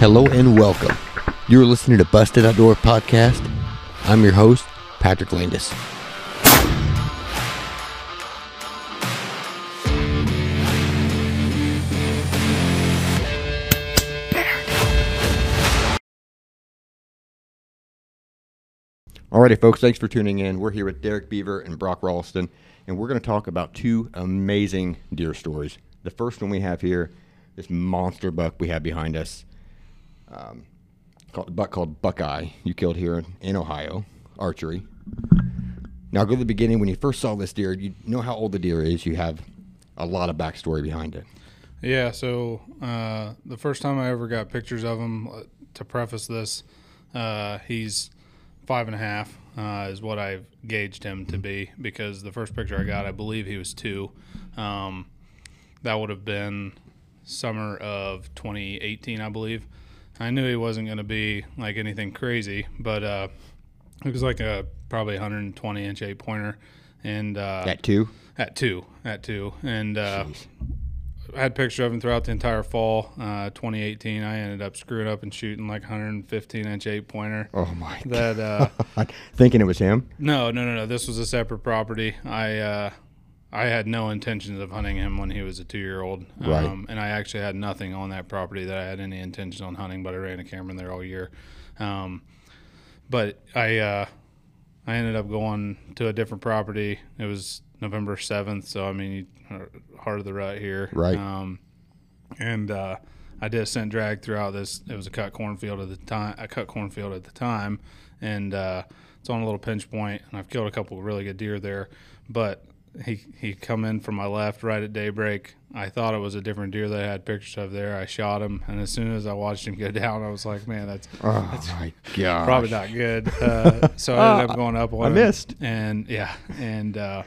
Hello and welcome. You're listening to Busted Outdoor Podcast. I'm your host, Patrick Landis. Alrighty, folks, thanks for tuning in. We're here with Derek Beaver and Brock Rolsten, and we're going to talk about two amazing deer stories. The first one we have here, this monster buck we have behind us, um, called, buck called Buckeye, you killed here in, Ohio, archery. Now, go to the beginning. When you first saw this deer, you know how old the deer is. You have a lot of backstory behind it. Yeah, so uh, the first time I ever got pictures of him, uh, to preface this, uh, he's five and a half, uh, is what I've gauged him to be because the first picture I got, I believe he was two. Um, that would have been summer of 2018, I believe. I knew he wasn't going to be like anything crazy, but uh, it was like a probably 120 inch eight pointer, and uh, At two? at two, at two, and uh, I had pictures of him throughout the entire fall. Uh, 2018, I ended up screwing up and shooting like 115 inch eight pointer. Oh, my That uh, Thinking it was him? no, no, no, no. This was a separate property. I uh, I had no intentions of hunting him when he was a two year old. Right. Um, and I actually had nothing on that property that I had any intention on hunting, but I ran a camera in there all year. Um, but I uh, I ended up going to a different property. It was November 7th, so I mean, heart of the rut here. Right. Um, and uh, I did a scent drag throughout this. It was a cut cornfield at the time. A cut cornfield at the time, and uh, it's on a little pinch point, and I've killed a couple of really good deer there. But he he come in from my left right at daybreak. I thought it was a different deer that I had pictures of there. I shot him, and as soon as I watched him go down, I was like, man, that's Oh, my God. probably not good. Uh, so I ended Ah, up going up on I missed. and yeah, and uh,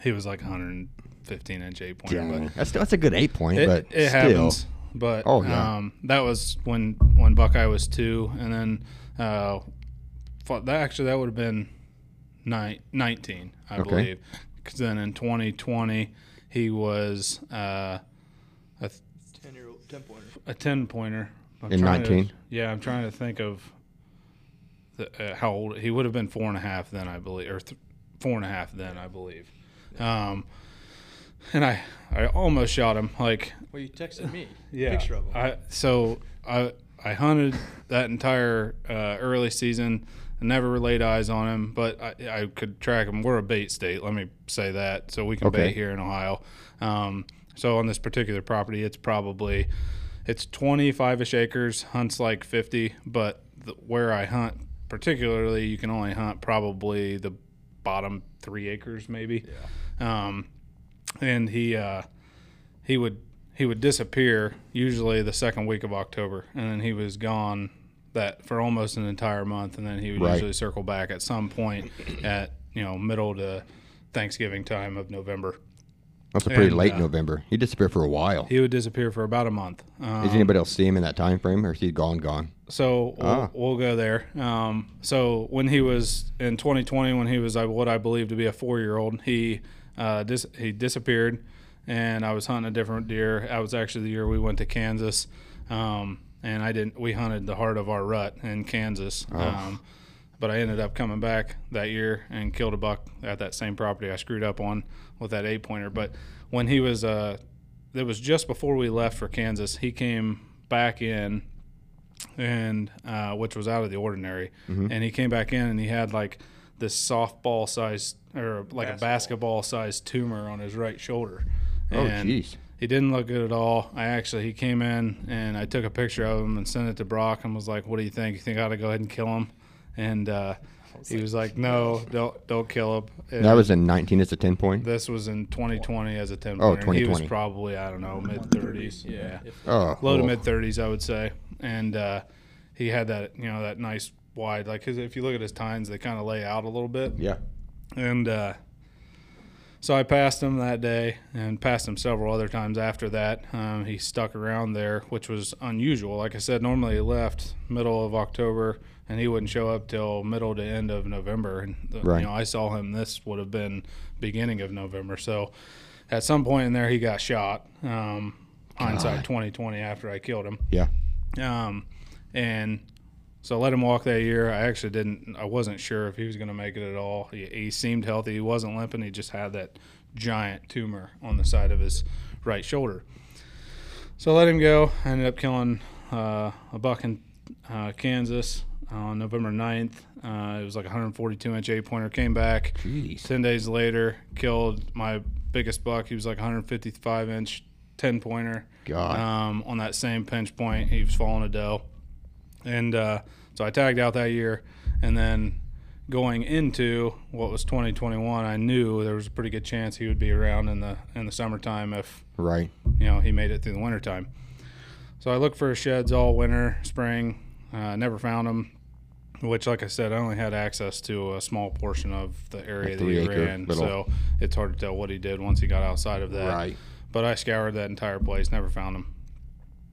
he was like 115 inch eight pointer, but That's, that's a good eight point, it, but it still. happens. But Oh, yeah. um, that was when when Buckeye was two, and then uh, that actually that would have been nine, 19, I Okay. believe. Because then in 2020 he was uh, a th- Ten year old, ten pointer. a 10 pointer. I'm In trying to- 19? yeah, I'm trying to think of the, uh, how old he would have been four and a half then, I believe, or th- four and a half then, I believe. Um, and I, I almost shot him. Like, Well, you texted me. yeah, Picture of him. I so I I hunted that entire uh, early season. I never laid eyes on him, but I, I could track him. We're a bait state, let me say that, so we can Okay. bait here in Ohio. Um, so on this particular property, it's probably it's 25ish acres, hunts like 50, but the, where I hunt particularly, you can only hunt probably the bottom three acres, maybe. Um, and he uh, he would he would disappear usually the second week of October, and then he was gone that for almost an entire month, and then he would Right. usually circle back at some point at you know middle to Thanksgiving time of November. That's a pretty and, late uh, November. He disappeared for a while. He would disappear for about a month. Um, Does anybody else see him in that time frame, or is he gone, gone? So we'll, Ah. we'll go there. Um, so when he was in 2020, when he was uh, what I believe to be a four-year-old, he uh, dis- he disappeared, and I was hunting a different deer. That was actually the year we went to Kansas, um, and I didn't. We hunted the heart of our rut in Kansas. Um, but I ended up coming back that year and killed a buck at that same property I screwed up on with that eight pointer. But when he was, uh, it was just before we left for Kansas. He came back in and uh, which was out of the ordinary. And he came back in and he had like this softball sized or like a basketball sized tumor on his right shoulder. Oh, And jeez. He didn't look good at all. I actually he came in and I took a picture of him and sent it to Brock and was like, "What do you think? You think I ought to go ahead and kill him?" And uh, he was like, "No, don't don't kill him." And That was in 19 as a 10 point? this was in 2020 as a 10 Oh, pointer. He was probably I don't know mid 30s. Yeah Oh, low to oh. mid thirties, I would say. And uh, he had that, you know, that nice wide, like, cause if you look at his tines, they kind of lay out a little bit. Yeah. And uh, so I passed him that day and passed him several other times after that. Um, he stuck around there, which was unusual. Like I said, normally he left middle of October and he wouldn't show up till middle to end of November. And uh, Right. you know, I saw him. This would have been beginning of November. So at some point in there, he got shot. Um, hindsight twenty twenty after I killed him. Yeah. Um, and so I let him walk that year. I actually didn't. I wasn't sure if he was going to make it at all. He, he seemed healthy. He wasn't limping. He just had that giant tumor on the side of his right shoulder. So I let him go. I ended up killing uh, a buck in uh, Kansas on November 9th. Uh, it was like 142 inch eight pointer. Came back. Jeez. 10 days later, killed my biggest buck. He was like 155 inch 10 pointer. God. Um, on that same pinch point, he was falling a doe. And uh, so I tagged out that year. And then going into what was 2021, I knew there was a pretty good chance he would be around in the in the summertime if Right. you know he made it through the wintertime. So I looked for sheds all winter, spring. Uh, never found them. Which, like I said, I only had access to a small portion of the area that he acre ran, little- so it's hard to tell what he did once he got outside of that. Right. But I scoured that entire place, never found him.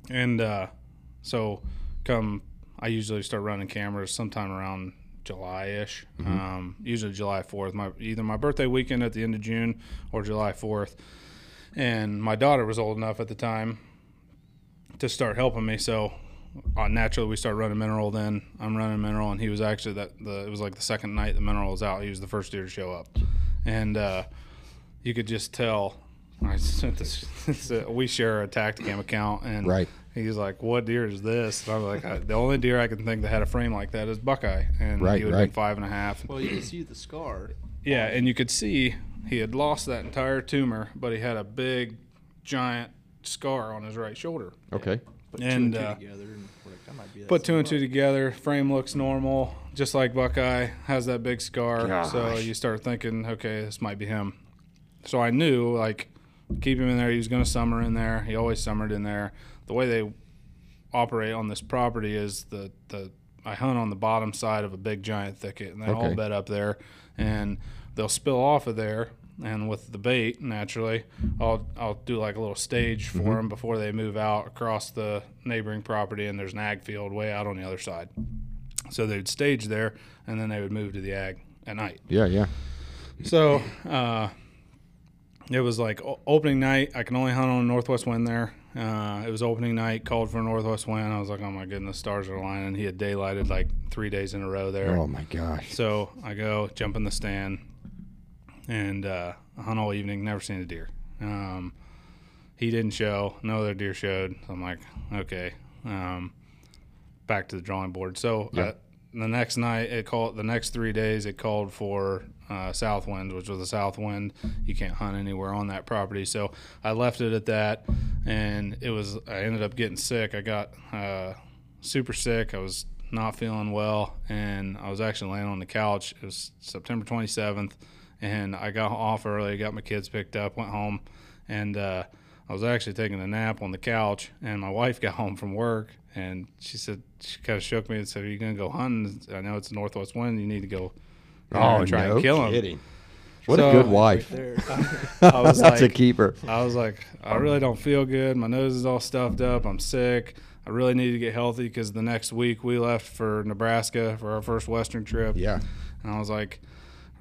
And uh, so, come, I usually start running cameras sometime around July ish. Um, usually July 4th, my either my birthday weekend at the end of June or July 4th. And my daughter was old enough at the time to start helping me. So, uh, naturally, we started running mineral. Then I'm running mineral, and he was actually that the it was like the second night the mineral was out. He was the first deer to show up, and uh, you could just tell. I sent this. we share a Tactacam account, and Right. He's like, "What deer is this?" And I'm like, I, "The only deer I can think that had a frame like that is Buckeye," and Right, he would have right. been five and a half. Well, you can see the scar. Yeah, and you could see he had lost that entire tumor, but he had a big, giant scar on his right shoulder. Okay. Put And, two and two uh, together, and like, that might be Put two and two together. Frame looks normal, just like Buckeye has that big scar. So you start thinking, okay, this might be him. So I knew like keep him in there. He was going to summer in there. He always summered in there. The way they operate on this property is the the I hunt on the bottom side of a big giant thicket, and they all bed up there, and they'll spill off of there. And with the bait, naturally, I'll I'll do like a little stage for them before they move out across the neighboring property, and there's an ag field way out on the other side. So they'd stage there, and then they would move to the ag at night. Yeah, yeah. So uh, it was like opening night. I can only hunt on a northwest wind there. Uh, it was opening night, called for a northwest wind. I was like, oh my goodness, stars are aligning. He had daylighted like three days in a row there. Oh my gosh. So I go jump in the stand and uh, hunt all evening. Never seen a deer. Um, he didn't show. No other deer showed. So I'm like, okay, um, back to the drawing board. So Yeah. uh, the next night, it called. The next three days, it called for uh, south winds, which was a south wind. You can't hunt anywhere on that property. So I left it at that, and it was. I ended up getting sick. I got uh, super sick. I was not feeling well, and I was actually laying on the couch. It was September 27th, and I got off early, got my kids picked up, went home, and uh, I was actually taking a nap on the couch. And my wife got home from work, and she said she kind of shook me and said, "Are you gonna go hunting? I know it's a northwest wind. You need to go." You know, Oh, and try no and kill him. kidding. What So- a good wife. There. I was That's like, a keeper. I was like, I really don't feel good. My nose is all stuffed up. I'm sick. I really need to get healthy because the next week we left for Nebraska for our first Western trip. Yeah. And I was like,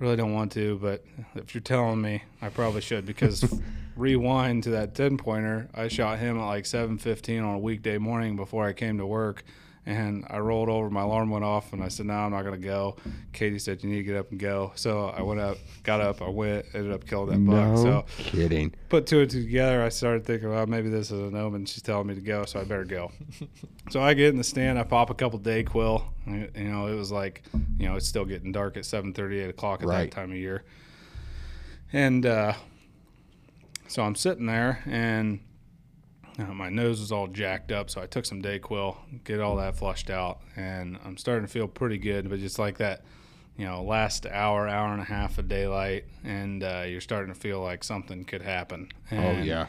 I really don't want to, but if you're telling me, I probably should because rewind to that 10 pointer, I shot him at like 7:15 on a weekday morning before I came to work. And I rolled over, my alarm went off, and I said, No, I'm not going to go. Katie said, You need to get up and go. So I went up, got up, I went, ended up killing that buck. No So kidding. put two and two together, I started thinking, well, maybe this is an omen. She's telling me to go, so I better go. so I get in the stand, I pop a couple Dayquil. You know, it was like, you know, it's still getting dark at 7:30, 8 o'clock at Right. that time of year. And uh, so I'm sitting there, and uh, my nose was all jacked up. So I took some Dayquil, get all that flushed out, and I'm starting to feel pretty good. But just like that, you know, last hour, hour and a half of daylight, and uh, you're starting to feel like something could happen. Oh yeah.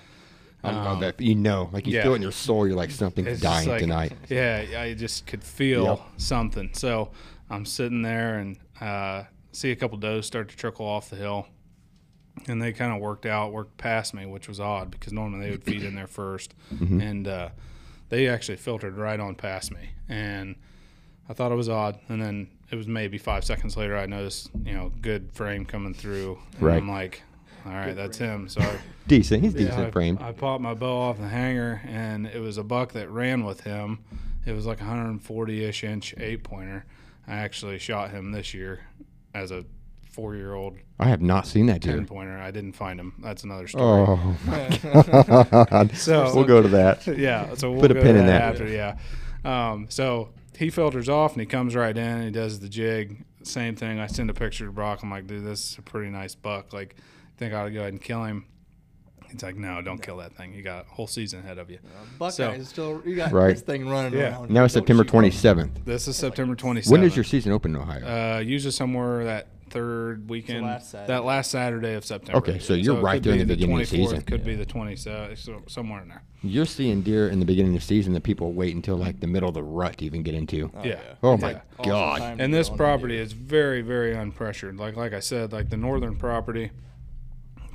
I I um, bet you know, like you yeah. feel it in your soul. You're like something's dying like- tonight. Yeah, I just could feel Yep. something. So I'm sitting there and uh, see a couple does start to trickle off the hill. And they kind of worked out, worked past me, which was odd because normally they would feed in there 1st Mm-hmm. And uh, they actually filtered right on past me. And I thought it was odd. And then it was maybe five seconds later, I noticed, you know, good frame coming through. And Right. I'm like, all right, that's him. So I Decent. He's yeah, decent I, framed. I popped my bow off the hanger, and it was a buck that ran with him. it was like 140 ish inch eight pointer. I actually shot him this year as a four year old I have not seen that ten pointer. I didn't find him. That's another story. Oh my god! So- we'll go to that. yeah. So we'll Put a go pin to in that. after. Yeah. Um, so he filters off and he comes right in. and He does the jig. Same thing. I send a picture to Brock. I'm like, dude, this is a pretty nice buck. Like, think I ought to go ahead and kill him. He's like, no, don't kill that thing. You got a whole season ahead of you. Buckeye So- is still you got Right. this thing running Yeah. around. Now it's September twenty seventh. This is September 27th. When does your season open in Ohio? Uh, usually somewhere that third weekend, last Saturday. that last Saturday of September. Okay, so you're it right could there in be the beginning of the 24th, season. Could be the 27th, so somewhere in there. You're seeing deer in the beginning of the season that people wait until like the middle of the rut to even get into. Oh, Yeah. Oh my Yeah. Awesome god! time to And go this on property is very, very unpressured. Like like I said, like the northern property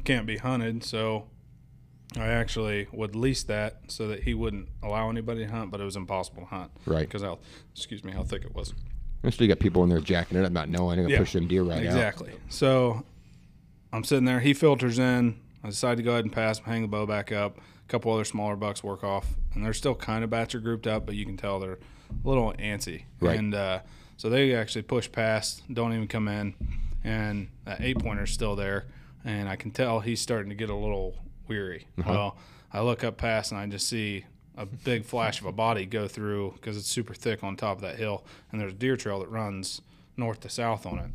can't be hunted, so I actually would lease that so that he wouldn't allow anybody to hunt, but it was impossible to hunt. Right. Because how excuse me, how thick it was. So you got people in there jacking it up, not knowing, and Yeah. push them deer right out. Exactly. So I'm sitting there. He filters in. I decide to go ahead and pass hang the bow back up. A couple other smaller bucks work off, and they're still kind of batcher grouped up, but you can tell they're a little antsy. Right. And uh, so they actually push past, don't even come in, and that eight pointer's still there, and I can tell he's starting to get a little weary. Well, I look up past and I just see a big flash of a body go through because it's super thick on top of that hill, and there's a deer trail that runs north to south on it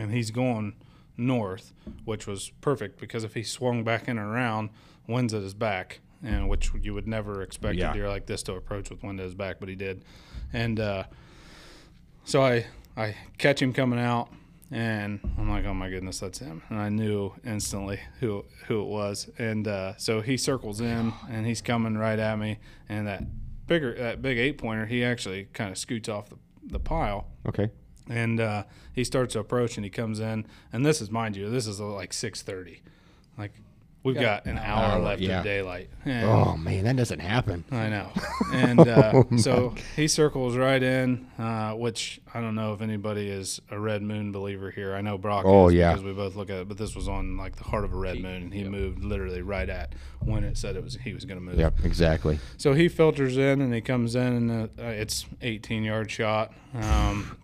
and he's going north, which was perfect because if he swung back in and around, wind's at his back, and which you would never expect Yeah. a deer like this to approach with wind at his back, but he did, and uh, so I I catch him coming out, and I'm like, oh my goodness, that's him, and I knew instantly who who it was, and uh, so he circles in, and he's coming right at me, and that bigger that big eight pointer, he actually kind of scoots off the the pile. Okay. and uh, he starts to approach and he comes in. And this is mind you this is like 6.30 like we've got an hour hour, left yeah. of daylight and Oh man, that doesn't happen. i know and uh, Oh, my so he circles right in uh, which i don't know if anybody is a red moon believer here i know brock Oh, is yeah. because we both look at it but this was on like the heart of a red moon and he moved literally right at when it said it was he was going to move Yep, exactly. so he filters in and he comes in and uh, it's 18 yard shot um,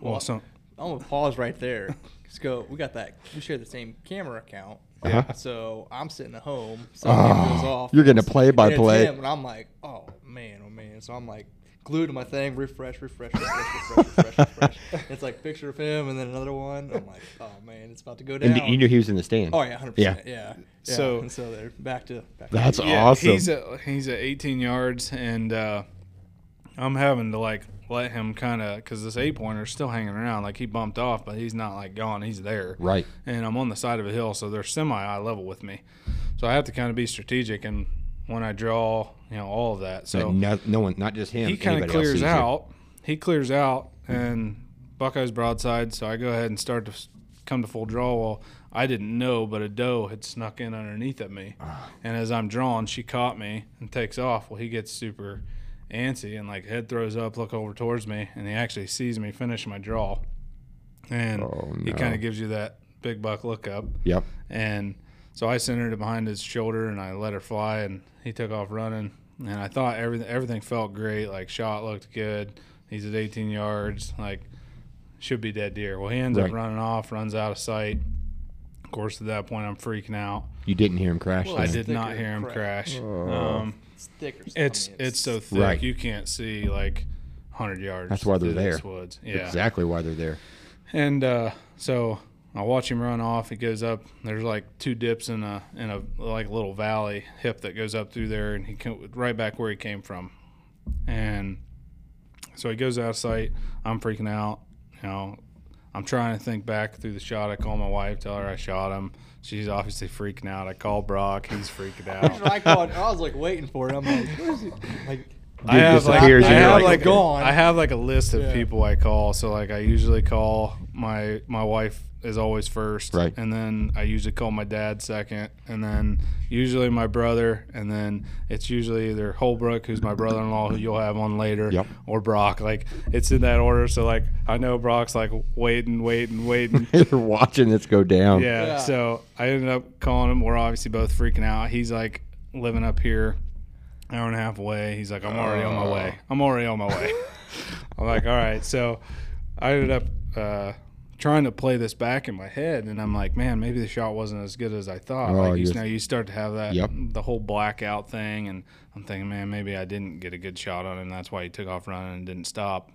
well, Well, some, I'm gonna pause right there. Let's go. We got that. We share the same camera account. Uh-huh. So I'm sitting at home. Something goes off. you're getting a play-by-play. and it's him, And I'm like, oh man, oh man. So I'm like glued to my thing. Refresh, refresh, refresh, refresh, refresh, refresh. It's like picture of him and then another one. I'm like, oh man, it's about to go down. And you knew he was in the stand. oh yeah, hundred Yeah. percent. Yeah. yeah. So- and so they're back to back. That's to Yeah, awesome. He's at he's at 18 yards, and uh, I'm having to like let him kind of because this eight pointer's still hanging around. Like he bumped off, but he's not like gone. He's there. Right. And I'm on the side of a hill, so they're semi eye level with me. So I have to kind of be strategic and when I draw, you know, all of that. So no, no one, not just him. he kind of clears you. out. He clears out, and Buckeye's broadside. So I go ahead and start to come to full draw. Well, I didn't know, but a doe had snuck in underneath at me, Ah. and as I'm drawing, she caught me and takes off. Well, he gets super antsy and like head throws up, look over towards me, and he actually sees me finish my draw, and Oh, he kind of gives you that big buck look up. Yep. And so I centered it behind his shoulder and I let her fly and he took off running. And I thought everything everything felt great. Like shot looked good. He's at 18 yards. Like should be dead deer. Well, he ends Right. up running off, runs out of sight. Of course, at that point, I'm freaking out. You didn't hear him crash. Well, I did not hear him crash. crash. Oh. Um, It's thicker. it's I mean, it's so thick Right. you can't see like 100 yards. That's why they're there. Woods. Yeah. Exactly why they're there. And uh, so I watch him run off. He goes up. There's like two dips in a in a like little valley hip that goes up through there, and he come right back where he came from. And so he goes out of sight. I'm freaking out. You know, I'm trying to think back through the shot. I call my wife, tell her I shot him. She's obviously freaking out. I call Brock. He's freaking out. I called. I was like waiting for it. I'm like, where is he? Like, I have like, I disappears and have like, like gone. I have like a list of Yeah. people I call. So like I usually call my my wife is always first, Right. And then I usually call my dad second, and then usually my brother, and then it's usually either Holbrook, who's my brother-in-law, who you'll have on later, Yep. or Brock. Like it's in that order. So like I know Brock's like waiting, waiting, waiting. You're watching this go down. Yeah, Yeah. So I ended up calling him. We're obviously both freaking out. He's like living up here, hour and a half away. He's like, I'm already on my way. I'm already on my way. I'm like, all right. So I ended up uh, trying to play this back in my head, and I'm like, man, maybe the shot wasn't as good as I thought. Oh, like you know, you start to have that Yep. the whole blackout thing, and I'm thinking, man, maybe I didn't get a good shot on him. That's why he took off running and didn't stop.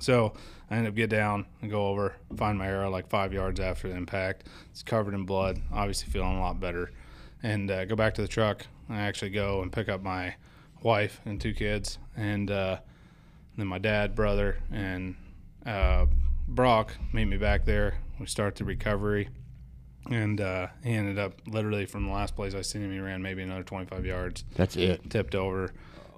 So I end up get down and go over, find my arrow like five yards after the impact. It's covered in blood, obviously feeling a lot better. And uh, go back to the truck. I actually go and pick up my wife and two kids, and uh, then my dad, brother, and uh, Brock meet me back there. We start the recovery, and uh, he ended up literally from the last place I seen him, he ran maybe another 25 yards That's it. tipped over,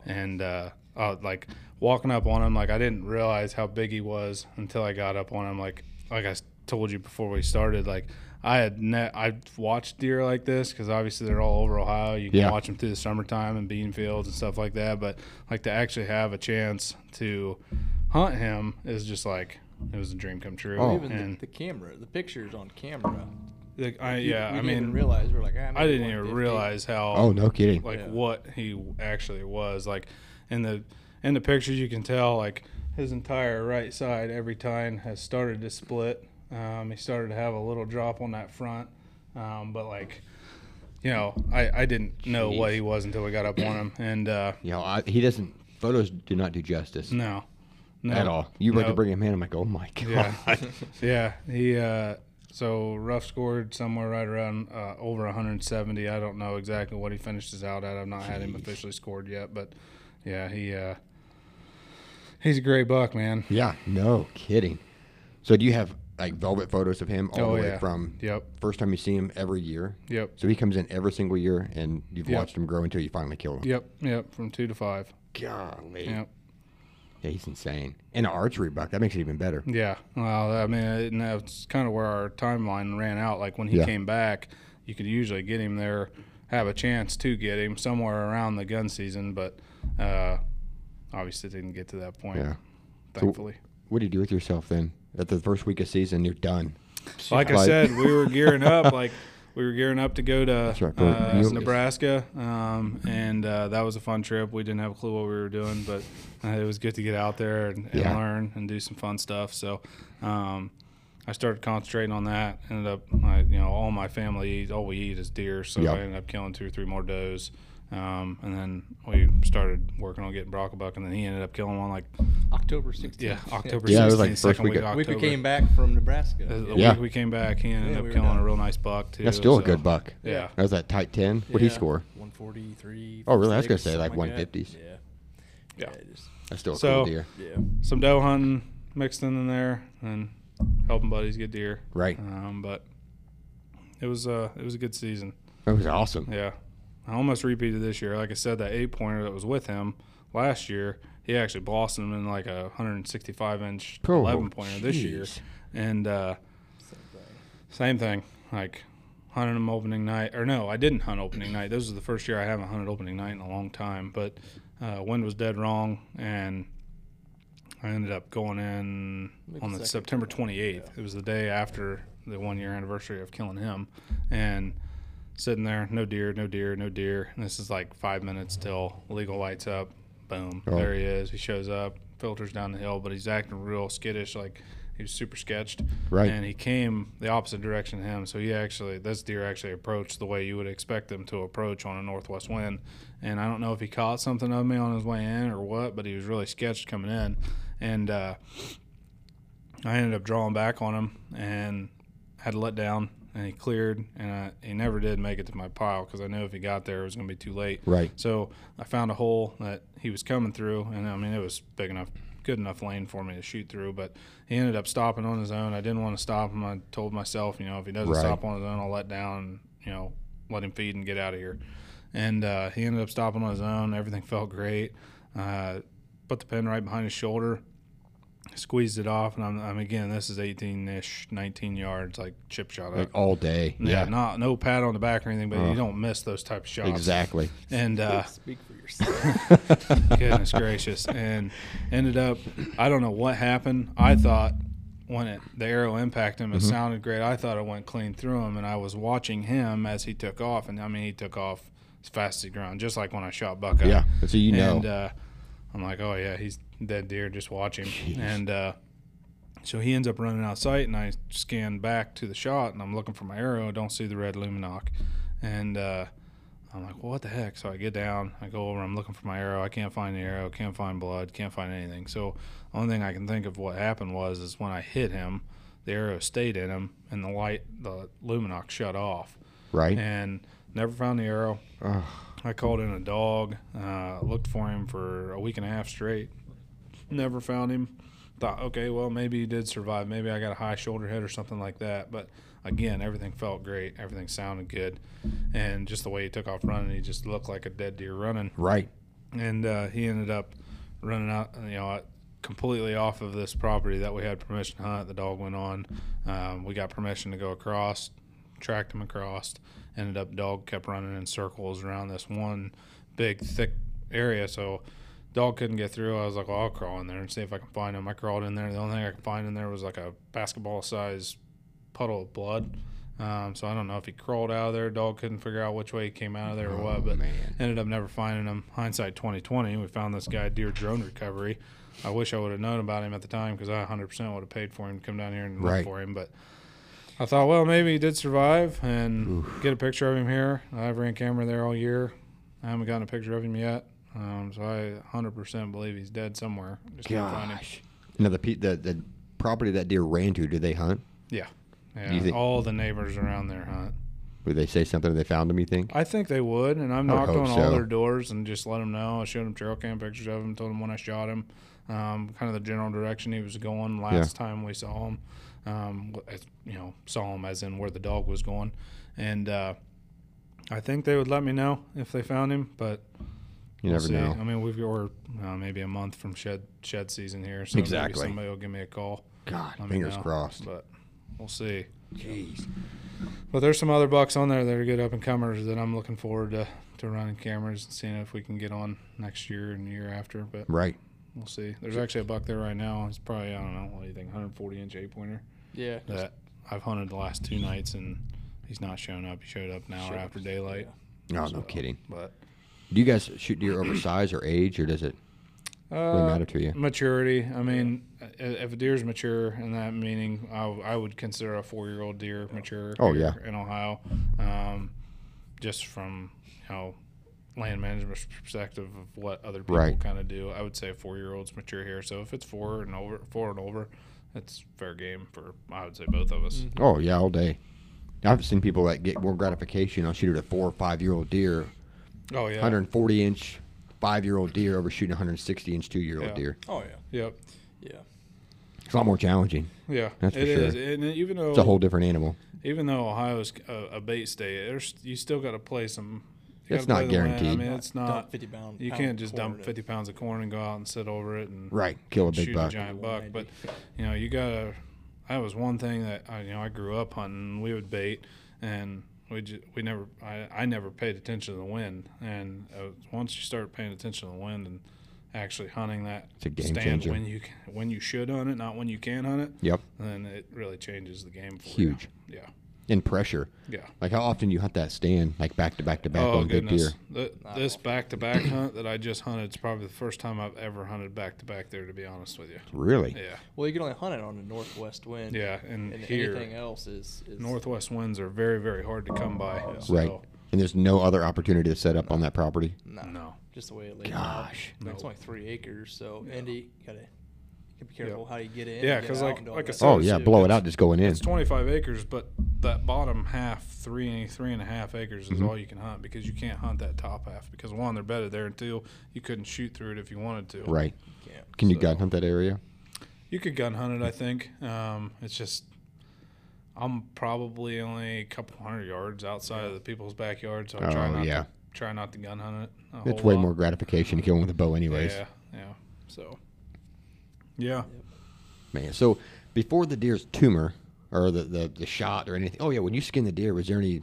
and uh, uh, like walking up on him, like I didn't realize how big he was until I got up on him. Like like I told you before we started, like I had ne- I watched deer like this because obviously they're all over Ohio. You can Yeah. watch them through the summertime and bean fields and stuff like that. But like to actually have a chance to hunt him is just like it was a dream come true. Oh. Even and the, the camera, the pictures on camera. the, I, you- yeah, we I didn't even mean, realize we're like, ah, I didn't even realize how Oh, no kidding. like Yeah. what he actually was like in the in the pictures you can tell like his entire right side every time has started to split um, he started to have a little drop on that front um, but like you know I, I didn't know what he was until we got up on him and uh, You know, I, he doesn't. Photos do not do justice no no at all. You went to bring him in. I'm like, oh my god. Yeah. yeah, he uh, so rough scored somewhere right around uh, over 170. I don't know exactly what he finishes out at. I've not had him officially scored yet, but yeah, he uh, he's a great buck, man. Yeah, no kidding. So do you have like velvet photos of him all Oh, the way yeah. from Yep, first time you see him every year? yep, So he comes in every single year, and you've Yep. watched him grow until you finally kill him. yep, yep. From two to five. Golly, Yep. Yeah, he's insane. And an archery buck that makes it even better. Yeah. Well, I mean, that's kind of where our timeline ran out. Like when he Yeah. came back, you could usually get him there, have a chance to get him somewhere around the gun season, but uh, obviously didn't get to that point. Yeah. So- Thankfully. What do you do with yourself then? At the first week of season, you're done. like I said, we were gearing up. Like we were gearing up to go to right, uh, Nebraska, um, and uh, that was a fun trip. We didn't have a clue what we were doing, but uh, it was good to get out there and, and Yeah. learn and do some fun stuff. So. Um, I started concentrating on that. Ended up, I, you know, all my family all we eat is deer. So Yep. I ended up killing two or three more does. Um, and then we started working on getting Brock a buck, and then he ended up killing one like October 16th. yeah October Yeah, it was like first week week of- of Week we came back from Nebraska. The, the Yeah. week we came back, he ended Yeah, up we killing done. a real nice buck too. That's still a good buck. Yeah. That was that tight ten. What would he score? 143. Oh, really? I was gonna say, like, something that. 150s. Yeah. Yeah. just, That's still a So- cool deer. yeah. some doe hunting mixed in in there and helping buddies get deer. Right. Um, but it was uh it was a good season. That was awesome. Yeah, I almost repeated this year. Like I said, that eight pointer that was with him last year, he actually blossomed in like a 165 inch Oh, 11 pointer this year, and uh, Same thing. same thing. Like hunting him opening night, or no, I didn't hunt opening night. This was the first year I haven't hunted opening night in a long time. But uh, wind was dead wrong, and I ended up going in Maybe on the September 28th. yeah. It was the day after the one year anniversary of killing him, and sitting there, no deer, no deer, no deer. And this is like five minutes till legal lights up. Boom, Oh. there he is. He shows up, filters down the hill, but he's acting real skittish, like he was super sketched. Right. And he came the opposite direction to him. So he actually, this deer actually approached the way you would expect them to approach on a northwest wind. And I don't know if he caught something of me on his way in or what, but he was really sketched coming in. And uh, I ended up drawing back on him and had to let down. And he cleared, and I, he never did make it to my pile because I knew if he got there, it was going to be too late. Right. So I found a hole that he was coming through, and I mean it was big enough, good enough lane for me to shoot through. But he ended up stopping on his own. I didn't want to stop him. I told myself, you know, if he doesn't Right. stop on his own, I'll let down. And, you know, let him feed and get out of here. And uh, he ended up stopping on his own. Everything felt great. Uh, put the pin right behind his shoulder, squeezed it off, and I'm, I'm again. This is 18ish, 19 yards, like chip shot. Like all day. yeah, not no pat on the back or anything, but Oh. you don't miss those type of shots. Exactly. And uh, Speak for yourself. goodness gracious, and ended up. I don't know what happened. I thought when it the arrow impacted him, it Mm-hmm. sounded great. I thought it went clean through him, and I was watching him as he took off, and I mean he took off as fast as he ground, just like when I shot Buckeye. Yeah, so you know. And uh, I'm like, oh yeah, he's dead deer. Just watch him. Jeez. And uh, so he ends up running out of sight, and I scan back to the shot, and I'm looking for my arrow. Don't see the red Lumenok, and uh, I'm like, well, what the heck? So I get down, I go over, I'm looking for my arrow. I can't find the arrow, can't find blood, can't find anything. So the only thing I can think of what happened was is when I hit him, the arrow stayed in him, and the light, the Lumenok shut off, right? and never found the arrow. Ugh. I called in a dog, uh, looked for him for a week and a half straight, never found him. Thought, okay, well, maybe he did survive. Maybe I got a high shoulder head or something like that. But again, everything felt great. Everything sounded good. And just the way he took off running, he just looked like a dead deer running. right. And uh, he ended up running out, you know, completely off of this property that we had permission to hunt. The dog went on. Um, we got permission to go across, tracked him across. Ended up, dog kept running in circles around this one big, thick area. So, dog couldn't get through. I was like, well, I'll crawl in there and see if I can find him. I crawled in there. The only thing I could find in there was like a basketball size puddle of blood. Um, so I don't know if he crawled out of there. Dog couldn't figure out which way he came out of there or what. But man. ended up never finding him. Hindsight 2020, we found this guy deer drone recovery. I wish I would have known about him at the time because I 100% would have paid for him to come down here and look for him. But I thought, well, maybe he did survive and get a picture of him here. I've ran camera there all year. I haven't gotten a picture of him yet. Um, so I 100% believe he's dead somewhere. Just can't find him. Gosh. Now the, pe- the the property that deer ran to, did they hunt? Yeah. Yeah. think- all the neighbors around there hunt. Would they say something? They found him. You think? I think they would, and I've knocked on all so. their doors and just let them know. I showed them trail cam pictures of him, told them when I shot him, um, kind of the general direction he was going last time we saw him. Um, as- you know, saw him as in where the dog was going, and uh, I think they would let me know if they found him, but You we'll never see. know. I mean, we've we're uh, maybe a month from shed shed season here, so Exactly. maybe somebody will give me a call. God, fingers know, crossed. but we'll see. Jeez. But there's some other bucks on there that are good up and comers that I'm looking forward to, to running cameras and seeing if we can get on next year and year after. But Right. we'll see. There's actually a buck there right now. It's probably I don't know what do you think, 140 inch eight pointer Yeah. that I've hunted the last two nights and he's not showing up. He showed up an hour Shows, after daylight. No, So, no kidding. But Do you guys shoot deer over size or age, or does it really uh, matter to you? maturity. I mean, if a deer's mature, and that meaning I would consider a four year old deer mature. Oh, here yeah. in Ohio, um, just from you know land management perspective of what other people Right. kind of do, I would say a four year old's mature here. So if it's four and over, four and over, it's fair game for I would say both of us. Mm-hmm. Oh yeah, all day. I've seen people that get more gratification on shooting a four or five year old deer, Oh yeah. 140 inch five year old deer over shooting a 160 inch two year old Yeah. deer. Oh yeah. Yep. Yeah. It's a lot more challenging. Yeah. That's for it sure. is. And even though It's a whole different animal. even though Ohio's a, a bait state, there's you still got to play some. You It's not play the land. I guaranteed. mean, it's Dump not. 50 pound. You can't just dump 50 pounds of corn and go out and sit over it and Right. Kill a big shoot buck. a giant buck. But you know, you gotta. That was one thing that I, you know I grew up hunting. We would bait, and we just, we never. I, I never paid attention to the wind, and uh, once you start paying attention to the wind and actually hunting that It's a game stand changer. when you when you should hunt it, not when you can hunt it, Yep. then it really changes the game for Huge. you. Yeah, And pressure. yeah. Like how often you hunt that stand, like back to back to back Oh on big goodness! deer. The, this back-to-back hunt that I just hunted is probably the first time I've ever hunted back-to-back there. To be honest with you, Really? yeah, Well, you can only hunt it on a northwest wind. yeah. And, And here, anything else is, is northwest winds are very, very hard to come by. So, Right. And there's no other opportunity to set up on that property. No, No. just the way it laid out. Gosh. I mean, it's No. only three acres, so Andy, you gotta, you gotta be careful how you get in. Yeah, and get 'cause out like- like I said, Oh yeah, too. blow it out just going in. It's 25 acres, but that bottom half, three, three and a half acres, is Mhm. all you can hunt because you can't hunt that top half because one, they're bedded there, and two, you couldn't shoot through it if you wanted to. Right. Yeah. Can you So- gun hunt that area? You could gun hunt it, I think. Um, it's just I'm probably only a couple hundred yards outside of the people's backyard, so I try Oh, not yeah. to try not to gun hunt it. a It's whole way lot. more gratification to killing with a bow, anyways. Yeah, yeah. So, yeah. Man, so before the deer's tumor or the, the, the shot or anything, oh yeah, when you skin the deer, was there any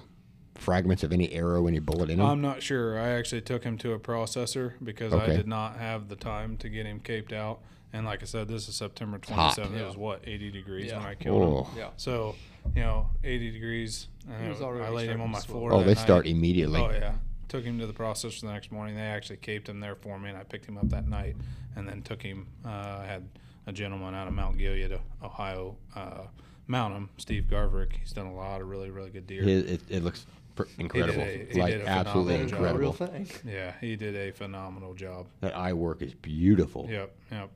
fragments of any arrow, any bullet in them? I'm not sure. I actually took him to a processor because I did not have the time to get him caped out. And like I said, this is September hot. 27th. It Yeah. was what 80 degrees when Yeah. I killed him. oh, Yeah. So, you know, 80 degrees. And He was I laid him on my floor. oh that they night. start immediately. Oh yeah, took him to the processor the next morning. They actually caped him there for me, and I picked him up that night, and then took him. Uh, I had a gentleman out of Mount Gilead, Ohio, uh, mount him, Steve Garverick. He's done a lot of really, really good deer. It, it, it looks pr- incredible. a- he like did a absolutely phenomenal job. Real incredible. thing. yeah, he did a phenomenal job. That eye work is beautiful. Yep, yep.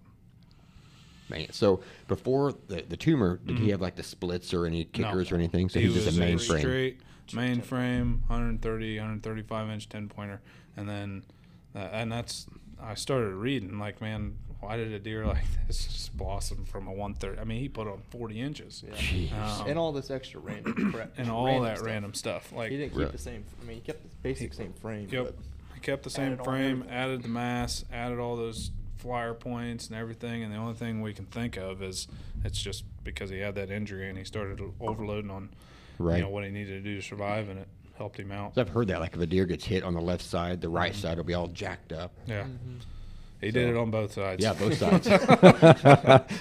Man. So before the, the tumor, did he have like the splits or any Mm-hmm. No. kickers or anything? So he he's just was a a mainframe. straight mainframe, 130, 135 inch 10 pointer, and then uh, and that's I started reading like, man, why did a deer like this just blossom from a 130? I mean, he put on 40 inches, Yeah. Um, and all this extra random crap. and all random that stuff. random stuff. Like, He didn't keep Right. the same. I mean, he kept the basic same frame. Yep. But He kept the same Added frame, added the mass, added all those flyer points and everything. And the only thing we can think of is it's just because he had that injury and he started overloading on Right. you know what he needed to do to survive, and it helped him out. So I've heard that like if a deer gets hit on the left side, the right Mm-hmm. side will be all jacked up. Yeah, Mm-hmm. He did it on both sides. Yeah, both sides.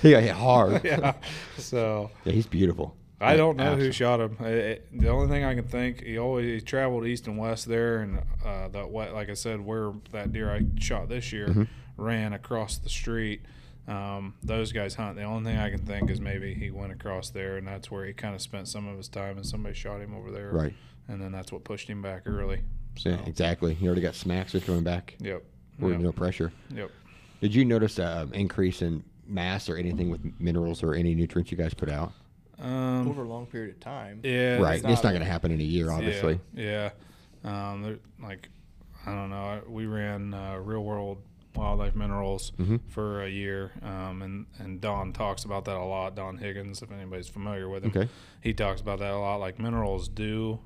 he got hit hard. yeah. So Yeah, he's beautiful. I don't know who shot him. I- I- the only thing I can think, he always he traveled east and west there, and uh, that what, like I said, where that deer I shot this year Mm-hmm. ran across the street. Um, those guys hunt. The only thing I can think is maybe he went across there, and that's where he kind of spent some of his time, and somebody shot him over there. Right. And then that's what pushed him back early. So, Yeah, exactly. He already got smacks for coming back. Yep. With Yep. no pressure. Yep. Did you notice an increase in mass or anything with minerals or any nutrients you guys put out? Um, over a long period of time. yeah. right. it's It's not, not- going to happen in a year, obviously. Yeah. yeah. Um, like, I don't know. We ran uh, real world wildlife minerals Mhm. for a year, um, and and Don talks about that a lot. Don Higgins, if anybody's familiar with him, Okay. he talks about that a lot. Like minerals do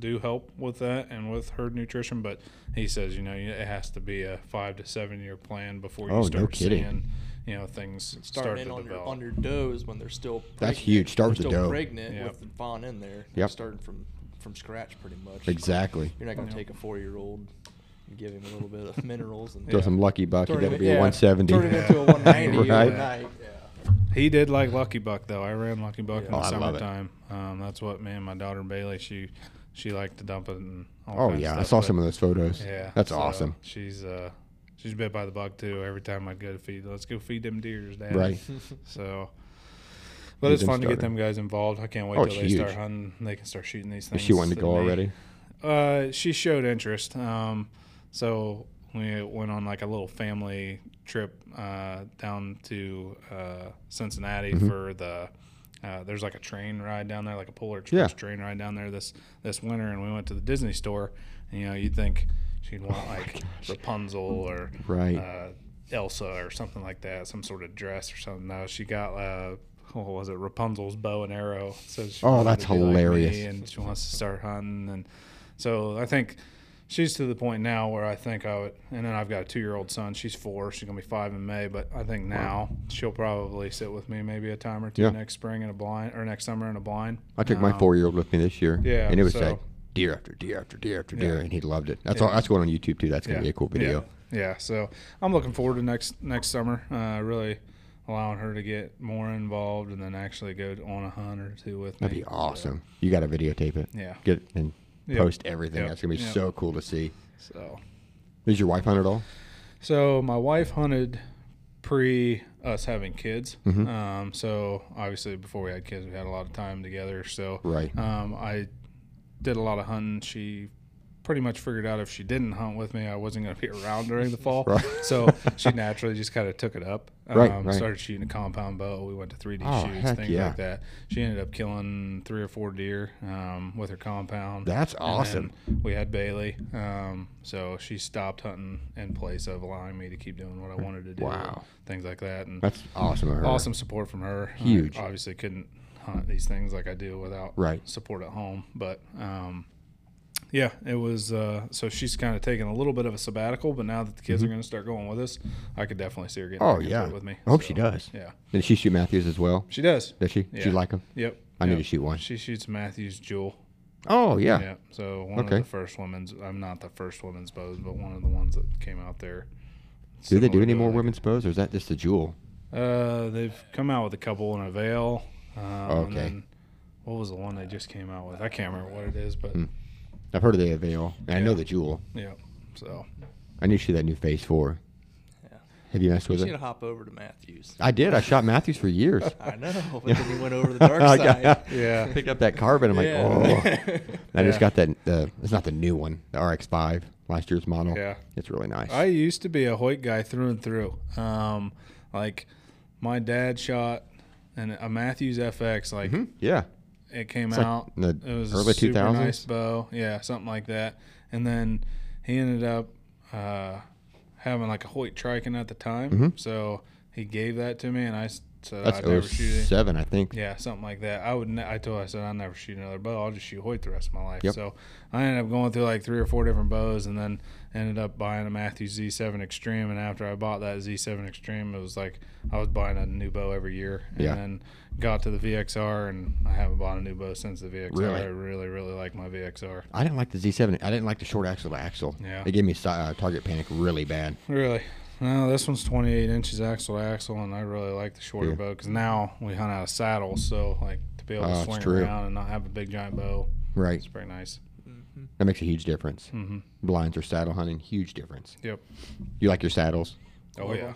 do help with that and with herd nutrition, but he says you know it has to be a five to seven year plan before you Oh, no start kidding. seeing you know things start Starting to in on your, develop. on your does when they're still. That's huge. Start with the still doe. Pregnant Yep. with the fawn in there. Yep. Starting from from scratch, pretty much. Exactly. You're not gonna Yep. take a four year old give him a little bit of minerals and Throw Yeah. some lucky buck. You turn got to him- be yeah, a 170. Turn him into a 190 Right. overnight. Yeah. He did like Lucky Buck though. I ran Lucky Buck in Oh, the I summertime. Um, that's what me and my daughter Bailey she she liked to dump it and all Oh, yeah. I saw but- some of those photos. Yeah, That's so awesome. She's uh she's bit by the bug too. Every time I'd go to feed, let's go feed them deers, Dad. Right. So, but Get it's fun to get them guys involved. I can't wait Oh, till they start hunting. They can start shooting these things. Is she wanting to go already? Uh, she showed interest. Um, so we went on like a little family trip uh, down to uh, Cincinnati Mm-hmm. for the. Uh, there's like a train ride down there, like a Polar Yeah. Train ride down there this this winter, and we went to the Disney store. And, you know, you'd think she'd want like Rapunzel or Right. uh, Elsa or something like that, some sort of dress or something. No, she got uh, what was it, Rapunzel's bow and arrow. So Oh, that's be like hilarious. and she wants to start hunting, and so I think she's to the point now where I think I would. And then I've got a two-year-old son. She's four. She's gonna be five in May. But I think now she'll probably sit with me maybe a time or two Yeah. next spring in a blind or next summer in a blind. I took my Um, four year old with me this year. yeah, And it was so- like deer after deer after deer after deer, Yeah. and he loved it. That's Yeah. all. That's going on YouTube too. That's gonna Yeah. be a cool video. Yeah. So I'm looking forward to next next summer. Uh, really allowing her to get more involved and then actually go on a hunt or two with me. That'd be awesome. You got to videotape it. Yeah. Get it and Yep. post everything. Yep. That's gonna be Yep. so cool to see. So Does your wife hunt at all? So my wife hunted pre us having kids. Mhm. Um, so obviously before we had kids, we had a lot of time together. So Right. um, I did a lot of hunting. She pretty much figured out if she didn't hunt with me, I wasn't going to be around during the fall. Right. So she naturally just kind of took it up. Right, Um, right. Started shooting a compound bow. We went to 3D Oh, shoots, things yeah. like that. She ended up killing three or four deer um, with her compound. That's awesome. we had Bailey, um, so she stopped hunting in place of allowing me to keep doing what I wanted to do. Wow. things like that, and That's awesome. awesome support from her. I Huge. obviously, couldn't hunt these things like I do without Right. support at home, but um, yeah, it was. Uh, so she's kind of taking a little bit of a sabbatical, but now that the kids are going to start going with us, I could definitely see her getting Mm-hmm. Oh yeah. with me. I hope So, she does. Yeah, Did she shoot Mathews as well? she does. Does she? Does she like him? Yep. I need yep. to shoot one. She shoots Mathews Jewel. Oh yeah. Yeah. So one Okay. of the first women's. I'm not the first women's bows, but one of the ones that came out there. Do they do any more it. women's bows, or is that just the jewel? Uh, they've come out with a couple in Avail. Um, Okay. And then what was the one they just came out with? I can't remember what it is, but Hmm. I've heard of the Avail, and I know the Jewel. Yeah. So I need to see that new Phase Four. Yeah. Have you messed You with should it? hop over to Mathews. I did. I shot Mathews for years. I know, but then he went over the dark I side. got- Yeah. Picked up that carbon. I'm like, Yeah. oh. I just got that. The it's not the new one, the RX5, last year's model. Yeah. it's really nice. I used to be a Hoyt guy through and through. Um, like my dad shot an, a Mathews FX. Like Mhm. Yeah, it came like out. the it was early two thousand nice bow. Yeah, something like that. And then he ended up uh, having like a Hoyt Triton at the time. Mhm. So he gave that to me, and I said that's I'd never shoot it. 07, I think. Yeah, something like that. I would. Ne- I told. I said I'll never shoot another bow. I'll just shoot Hoyt the rest of my life. Yep. So I ended up going through like three or four different bows, and then ended up buying a Mathews Z7 Extreme. And after I bought that Z7 Extreme, it was like I was buying a new bow every year. And Yeah. then got to the VXR, and I haven't bought a new bow since the VXR. Really? I really, really like my VXR. I didn't like the Z7. I didn't like the short axle to axle. Yeah. It gave me uh, target panic really bad. Really. No, this one's 28 inches axle to axle, and I really like the shorter Yeah. bow because now we hunt out of saddles, so like to be able Oh, to it's swing true. around and not have a big giant bow, Right. it's pretty nice. Mhm. That makes a huge difference. hmm Blinds or saddle hunting, huge difference. Yep. You like your saddles? Oh yeah. yeah. 'em.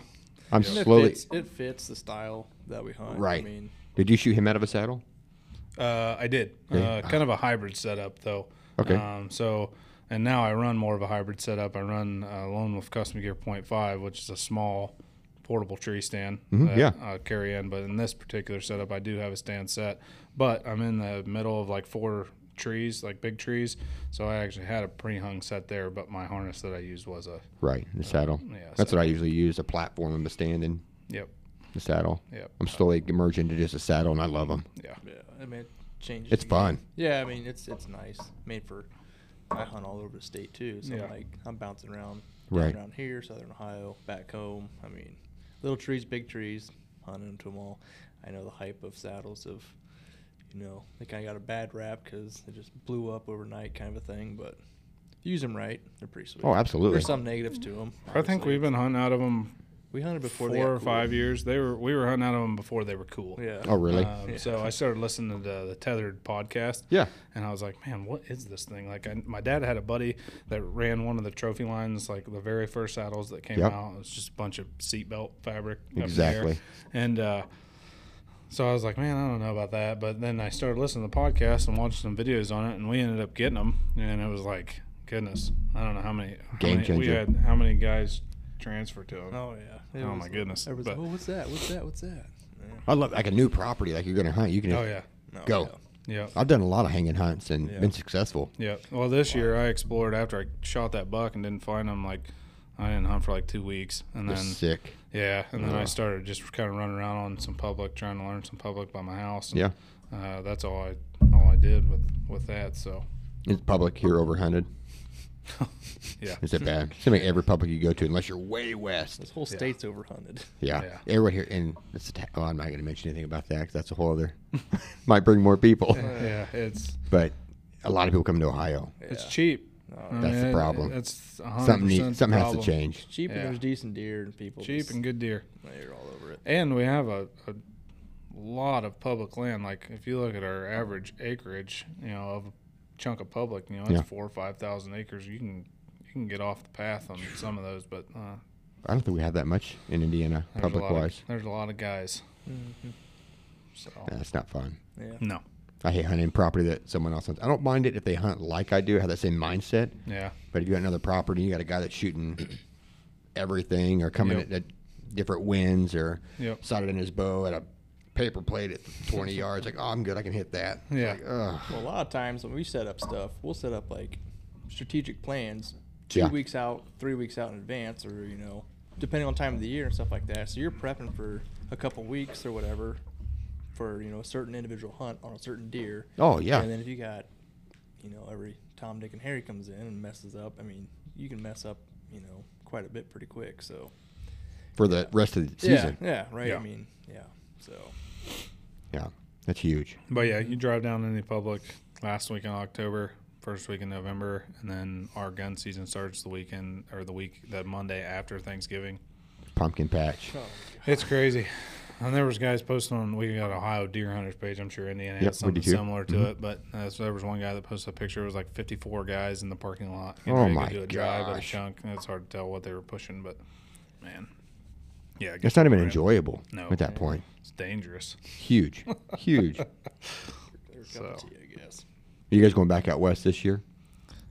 I'm Yeah. And It slowly. fits, it fits the style that we hunt. Right. I mean, Did you shoot him out of a saddle? Uh, I did. Yeah. Uh, kind of a hybrid setup though. Okay. Um, so, and now I run more of a hybrid setup. I run uh, Lone Wolf Custom Gear .5, which is a small portable tree stand Mhm, that yeah. I carry in. But in this particular setup, I do have a stand set. But I'm in the middle of like four trees, like big trees. So I actually had a pre-hung set there, but my harness that I used was a Right, the saddle. yeah. That's so- what I usually use, a platform and the stand and Yep. The saddle. Yeah, I'm slowly emerging into just a saddle, and I love them. Yeah. yeah, I mean, it changes. It's fun. Yeah, I mean, it's it's nice. Made for. I hunt all over the state too, so Yeah. like I'm bouncing around, Right. around here, Southern Ohio, back home. I mean, little trees, big trees, hunting into them all. I know the hype of saddles of, you know, they kind of got a bad rap because they just blew up overnight, kind of a thing. But use them right, they're pretty sweet. Oh, absolutely. There's some negatives to them. I think we've been hunting out of them we hunted before four they or cool. five years. They were we were hunting out of them before they were cool. Yeah. Oh, really? Um, Yeah. So I started listening to the, the Tethered podcast. yeah. And I was like, man, what is this thing? Like, I, my dad had a buddy that ran one of the trophy lines, like the very first saddles that came Yep. out. It was just a bunch of seatbelt fabric. up there. Exactly. And uh, so I was like, man, I don't know about that. But then I started listening to the podcast and watching some videos on it, and we ended up getting them. And it was like, goodness, I don't know how many. how Game many- We had how many guys transfer to them? Oh yeah. It Oh, my goodness. Everyone's like, But- oh, what's that? What's that? What's that? Yeah. I love like a new property, like you're going to hunt. You can Oh yeah, No, Go. yeah. yeah. I've done a lot of hanging hunts and Yeah. been successful. Yeah. Well, this year I explored after I shot that buck and didn't find him. Like, I didn't hunt for like two weeks, and then sick. yeah, and then I started just kind of running around on some public, trying to learn some public by my house. And, Yeah. Uh, that's all I all I did with with that. So It's public here over overhunted. yeah. Is it bad? Seems like every public you go to, unless you're way west. This whole Yeah. state's overhunted. Yeah. Yeah. Everyone here, and it's a ta- oh, I'm not going to mention anything about that 'cause that's a whole other. might bring more people, yeah, it's but a lot of people come to Ohio. it's cheap. No, I That's the problem. It's Something need, 100% something has to problem. change. cheap and there's decent deer and people Cheap just- and good deer. they're all over it. And we have a, a lot of public land. Like if you look at our average acreage, you know, of a chunk of public, you know, it's Yeah. four or five thousand acres. You can you can get off the path on some of those, but uh, I don't think we have that much in Indiana, public wise. Of, there's a lot of guys. Mhm. So That's not fun. Yeah. no, I hate hunting property that someone else hunts. I don't mind it if they hunt like I do, have that same mindset. yeah, But if you got another property, you got a guy that's shooting everything or coming Yep. at, at different winds or Yep. sighted in his bow at a paper plate at 20 yards. Like, oh, I'm good. I can hit that. Yeah. Like. Well, a lot of times when we set up stuff, we'll set up like strategic plans two Yeah. weeks out, three weeks out in advance, or you know, depending on time of the year and stuff like that. So you're prepping for a couple weeks or whatever for you know a certain individual hunt on a certain deer. Oh, yeah. And then if you got, you know, every Tom, Dick, and Harry comes in and messes up, I mean, you can mess up, you know, quite a bit pretty quick. So For the rest of the season. yeah, yeah, right. Yeah. I mean, yeah. So Yeah. That's huge. but yeah, you drive down any public last week in October, first week in November, and then our gun season starts the weekend or the week the Monday after Thanksgiving. Pumpkin patch. oh, It's crazy. And there was guys posting on we got Ohio Deer Hunters page. I'm sure Indiana Yep, we has something similar to Mhm. it, but uh, so there was one guy that posted a picture. It was like 54 guys in the parking lot. Oh ready to my do a drive at a gosh. chunk. And it's hard to tell what they were pushing, but man, yeah, it It's not even boring. enjoyable No. at that point. It's dangerous. Huge, huge. Are So. tea, I guess. you guys going back out west this year?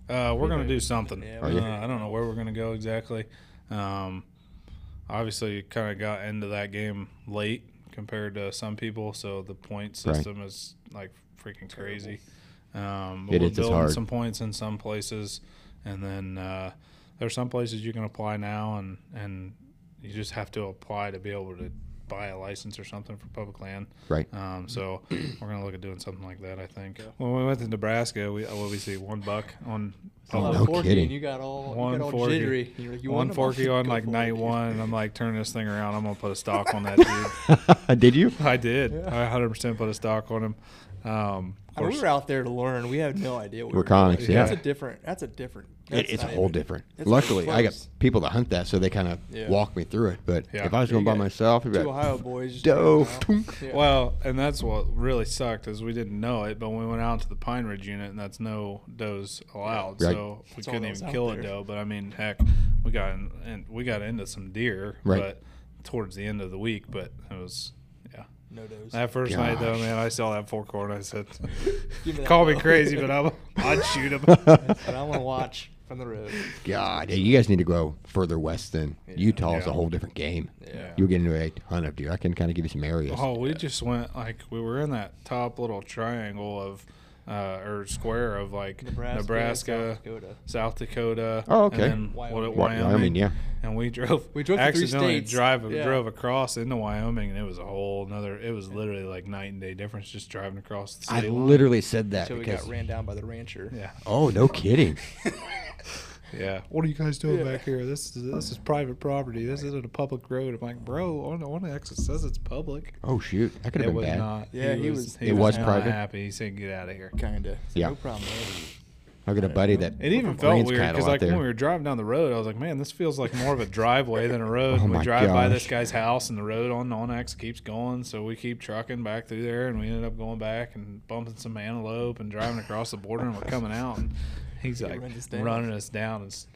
Uh, we're gonna do something. Yeah, Uh, I don't know where we're gonna go exactly. Um, obviously, kind of got into that game late compared to some people, so the point Right. system is like freaking crazy. Um, It we're is, building hard. some points in some places, and then uh, there's some places you can apply now, and and you just have to apply to be able to buy a license or something for public land. Right. Um, so we're gonna look at doing something like that. I think. When we went to Nebraska, we what we see one buck on Oh, no Forky, kidding. And you got all, you One got all Forky. jittery. You're like, you one forky on like for it, night dude. one, and I'm like turning this thing around. I'm gonna put a stock on that dude. Did you? I did. Yeah. I 100 percent put a stock on him. Um, I mean, we were out there to learn. We had no idea. What We're we were doing. yeah. That's a different. That's a different. It, it's a whole different. it's Luckily, I got close. people to hunt that, so they kind of Yeah. walk me through it. But Yeah. if I was going by myself, it'd be Two like, Ohio boys. just Dove. hanging out. Yeah. well, and that's what really sucked is we didn't know it, but we went out to the Pine Ridge unit, and that's no does allowed, Right. so we That's all couldn't that was even out kill a doe. But I mean, heck, we got in, and we got into some deer, Right. but towards the end of the week, but it was. Yeah, no dose. that first night though, Gosh. man, I saw that four corner. I said, Give me that "Call me doe." crazy, but I'm, I'd shoot him." But I want to watch from the road. God, yeah, you guys need to go further west then. Yeah. Utah is a whole different game. Yeah. You'll get into a ton of deer. I can kind of give you some areas. Oh, we just went like we were in that top little triangle of uh, or square of like Nebraska, Nebraska, South Dakota. South Dakota. Oh, okay. And then Wyoming. Wyoming. Wyoming. Wyoming, yeah. And we drove. We drove to three accidentally drive Yeah. drove across into Wyoming, and it was a whole another. It was literally like night and day difference just driving across the I line. literally said that So we got ran down by the rancher. Yeah, Oh, no kidding. yeah. What are you guys doing Yeah. back here? This is this is private property. This isn't a public road. I'm like, bro, on on the exit says it's public. Oh shoot, that could have been was bad. not. Yeah, he was- He It was, was private? happy. He said, "Get out of here." Kinda. So Yeah. No problem. there. I got a buddy that It even felt weird because, like, there. when we were driving down the road, I was like, "Man, this feels like more of a driveway than a road." Oh we my drive by this guy's house, and the road on onX keeps going, so we keep trucking back through there, and we ended up going back and bumping some antelope and driving across the border, and we're coming out, and he's like run running us down and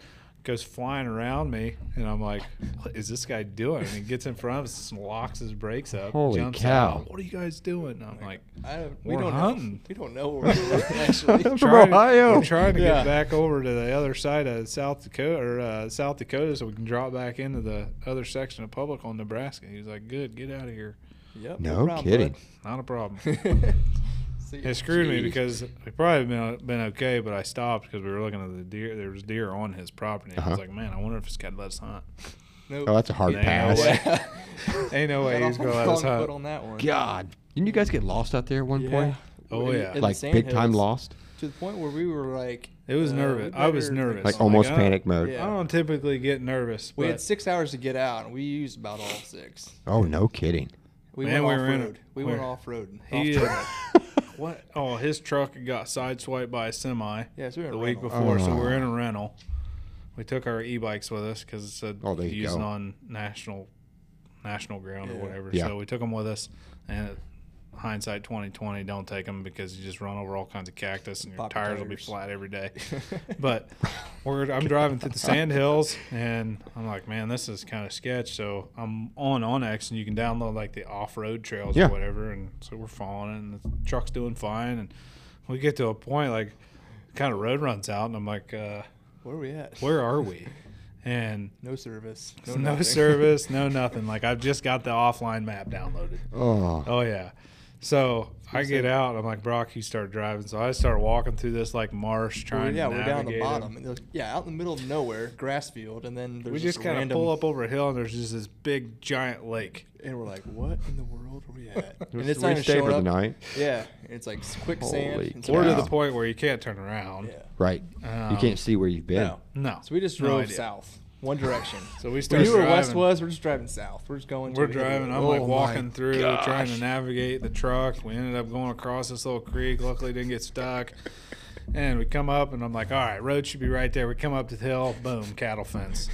goes flying around me, and I'm like, "What is this guy doing?" And he gets in front of us and locks his brakes up. Holy jumps cow. Out. What are you guys doing? And I'm like. I don't, we We're don't hunting. know. We don't know where we're actually. From trying, Ohio. We're trying to Yeah. get back over to the other side of South Dakota or uh, South Dakota so we can drop back into the other section of public on Nebraska. He was like, "Good, get out of here." Yep. No problem, kidding. Not a problem. bud. See, It screwed me because we probably been been okay, but I stopped because we were looking at the deer. There was deer on his property. I Uh-huh. was like, "Man, I wonder if this guy let us hunt." Nope. Oh, that's a hard Ain't no pass. way. Ain't no way he's gonna on let the us hunt. on that one. God, didn't you guys get lost out there at one Yeah. point? Oh, In- yeah. in Like sand big time lost? To the point where we were like. It was uh, nervous. we I was nervous. Like almost oh, panic mode. Yeah. I don't typically get nervous, We had six hours to get out, and we used about all six. Oh, no kidding. We Man, went we off road. We we went off road. he off uh, what? Oh, his truck got sideswiped by a semi. Yeah, so we were in the a week rental. before, so Oh. we are in a rental. We took our e-bikes with us because it said Oh, there you using go. on national national ground or whatever. Yeah. So we took them with us, and hindsight 2020, don't take them because you just run over all kinds of cactus and your Pop your tires will be flat every day. but we're I'm driving through the sand hills and I'm like, man, this is kind of sketch. So I'm on onX and you can download like the off-road trails Yeah. or whatever. And so we're following it and the truck's doing fine. And we get to a point like kind of road runs out and I'm like, uh, Where are we at? where are we? And No service. no, nothing. service, no nothing. Like I've just got the offline map downloaded. Oh, Oh yeah. So I get out. I'm like Brock. You start driving. So I start walking through this like marsh, Well, trying yeah, to we're down the navigate 'em. bottom. And there's- yeah, out in the middle of nowhere, grass field, and then there's We just a kind of random, pull up over a hill, and there's just this big giant lake. and we're like, "What in the world are we at?" we and it's not even stayed showing for the night. Yeah, it's like quicksand. Holy and Or to the point where you can't turn around. Yeah. Right. Um, you can't see where you've been. No. No. So we just drove idea. south, one direction. So we We start knew where west driving. was. We're just driving south. We're just going. We're the driving. I'm hill. like Oh walking my through, trying to navigate the truck. We ended up going across this little creek. Luckily, didn't get stuck. And we come up, and I'm like, "All right, road should be right there." We come up to the hill. Boom, cattle fence.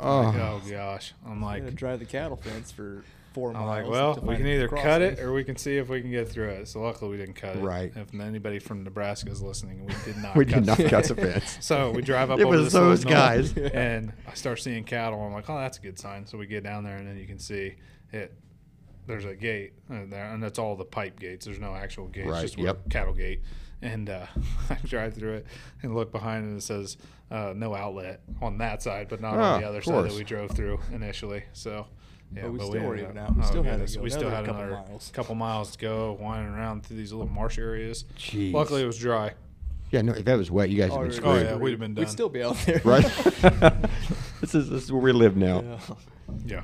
Oh, Like, oh gosh. I'm I'm like, gonna drive the cattle fence for 4 I'm miles. like, well, we can the either cut it or we can see if we can get through it. So luckily we didn't cut it. Right. If anybody from Nebraska is listening, we did not. We cut did not the cut the fence. So we drive up. It over was those guys. and I start seeing cattle. I'm like, oh, that's a good sign. So we get down there, and then you can see it. There's a gate uh, there, and that's all the pipe gates. There's no actual gates, Right, just yep. a cattle gate. And uh, I drive through it and look behind, and it says uh, no outlet on that side, but not Ah, on the other side that we drove through initially. So. Yeah, But we still ended weren't even out. We oh, still had to goodness, go we still another had couple another miles. couple miles to go, winding around through these little marsh areas. Jeez. Luckily, it was dry. Yeah, no, if that was wet, you guys would have been Already- Oh, yeah, we'd have been done. We'd still be out there. Right? this is this is where we live now. Yeah. Yeah,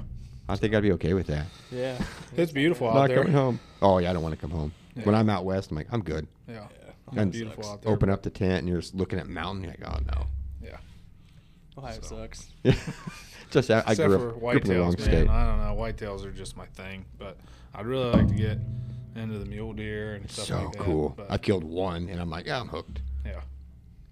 I think I'd be okay with that. yeah. it's beautiful out Not there. coming home. Oh yeah, I don't want to come home. Yeah. When I'm out west, I'm like, I'm good. Yeah, Yeah. it's And beautiful out there. Open up the tent and you're just looking at mountain. You're like, oh no. Yeah, Ohio So. sucks. just I, I except grew for up, grew up in the wrong whitetails, man. state. I don't know. Whitetails are just my thing, but I'd really like to get into the mule deer and stuff So like that. So cool. but- I killed one and I'm like, yeah, I'm hooked. yeah,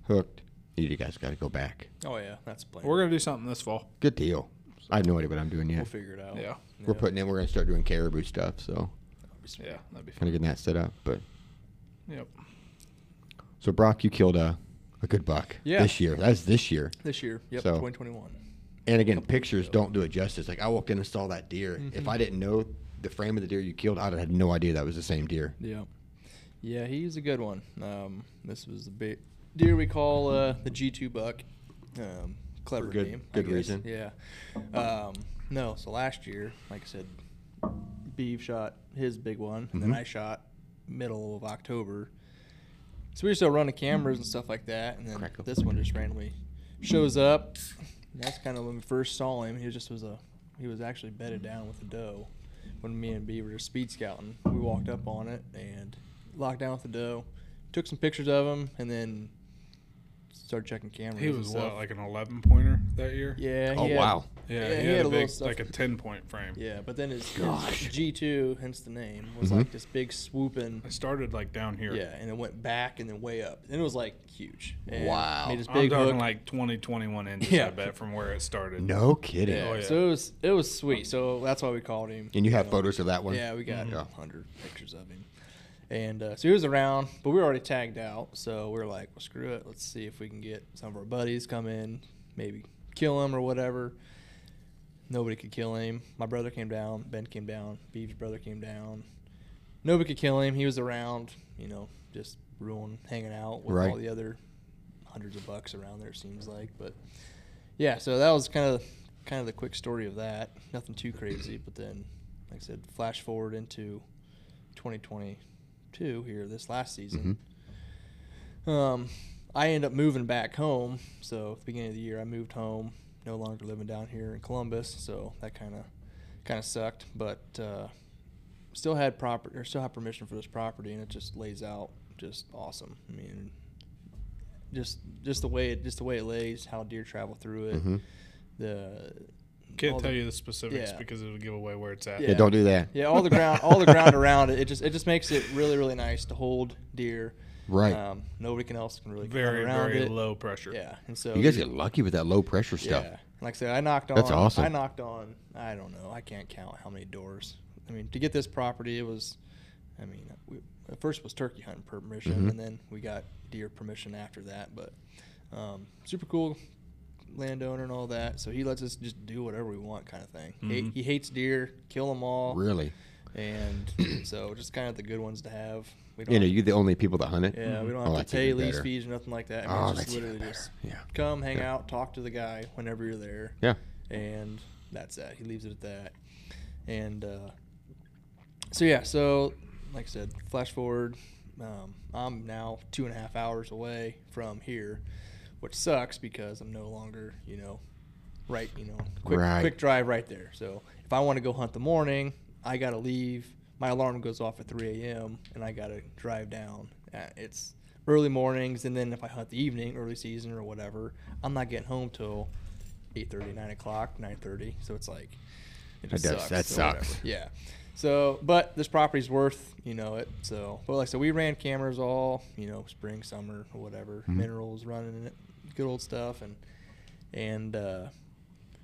Hooked. You guys got to go back. Oh yeah, that's a plan. we're gonna do something this fall. Good deal. I have no idea what I'm doing yet. We'll figure it out. Yeah. We're putting in. We're gonna start doing caribou stuff. So That'll. Yeah, that'd be kind of getting that set up. But Yep. so Brock, you killed a a good buck Yeah. this year. That's this year. This year, yep, So- 2021. And again, pictures don't do it justice. Like I walked in and saw that deer. If Mhm. I didn't know the frame of the deer you killed, I'd have had no idea that was the same deer. Yeah. Yeah, he's a good one. Um, this was the big deer we call uh, the G2 buck. Um, clever good- name. I good guess. reason. Yeah. Um, no, so last year, like I said, Beeve shot his big one, and then Mhm. I shot middle of October. So we were still running cameras and stuff like that, and then Crackle. this one just randomly shows up. And that's kind of when we first saw him. He was just was a he was actually bedded down with a doe. When me and B were just speed scouting, we walked up on it and locked down with the doe. Took some pictures of him, and then started checking cameras. He and was stuff. what, like an 11 pointer that year? Yeah. Oh had- wow. Yeah, Yeah, he, he had, had a a big, little stuff- like a 10 point frame. Yeah, but then his, his G2, hence the name, was Mhm. like this big swooping. I started like down here. Yeah, and it went back and then way up. And it was like huge. And Wow. Made this I'm big talking hook. like 20, 21 inches, Yeah. I bet, from where it started. No kidding. yeah, Oh, yeah. So it was it was sweet. So that's why we called him. And you have know. photos of that one? Yeah, we got Yeah. a hundred pictures of him. And uh, so he was around, but we were already tagged out. So we were like, well, screw it. Let's see if we can get some of our buddies come in, maybe kill him or whatever. Nobody could kill him. My brother came down. Ben came down. Beeve's brother came down. Nobody could kill him. He was around, you know, just ruin, hanging out with Right. all the other hundreds of bucks around there. It seems like, but yeah. So that was kind of kind of the quick story of that. Nothing too crazy, but then, like I said, flash forward into 2022 here this last season. Um, I end up moving back home. So at the beginning of the year, I moved home. No longer living down here in Columbus, so that kind of kind of sucked. But uh, still had property, or still have permission for this property, and it just lays out just awesome. I mean, just just the way it just the way it lays, how deer travel through it. Mhm. The Can't tell the- you the specifics Yeah. because it'll give away where it's at. Yeah. don't do that. yeah, all the ground, all the ground around it. It just it just makes it really really nice to hold deer. Right. Um, nobody can else can really come Very, around very it. low pressure. Yeah, and so you guys get lucky with that low pressure stuff. Yeah, like I said, I knocked on. That's awesome. I knocked on. I don't know. I can't count how many doors. I mean, to get this property, it was. I mean, we, at first it was turkey hunting permission, Mhm. and then we got deer permission after that. But um, super cool landowner and all that. So he lets us just do whatever we want, kind of thing. He, Mhm. he hates deer, kill them all, Really. and so just kind of the good ones to have. You know, you're the only people that hunt it. yeah, we don't Oh, have that's to pay lease better. fees or nothing like that. I mean, Oh, it's just that's literally better. just Yeah. come, hang Yeah. out, talk to the guy whenever you're there Yeah. and that's that. He leaves it at that. And uh, so yeah, so like I said, flash forward. Um, I'm now two and a half hours away from here, which sucks because I'm no longer, you know, right, you know, quick Right. quick drive right there. So if I want to go hunt the morning, I gotta leave. My alarm goes off at 3 a.m. and I gotta drive down. Uh, It's early mornings, and then if I hunt the evening, early season or whatever, I'm not getting home till 8:30, 9 o'clock, 9:30. So it's like it That just does- sucks. that whatever. sucks. Yeah. So, but this property's worth, you know, it. So, but like I said, we ran cameras all, you know, spring, summer, or whatever, Mhm. minerals running in it, good old stuff, and and uh,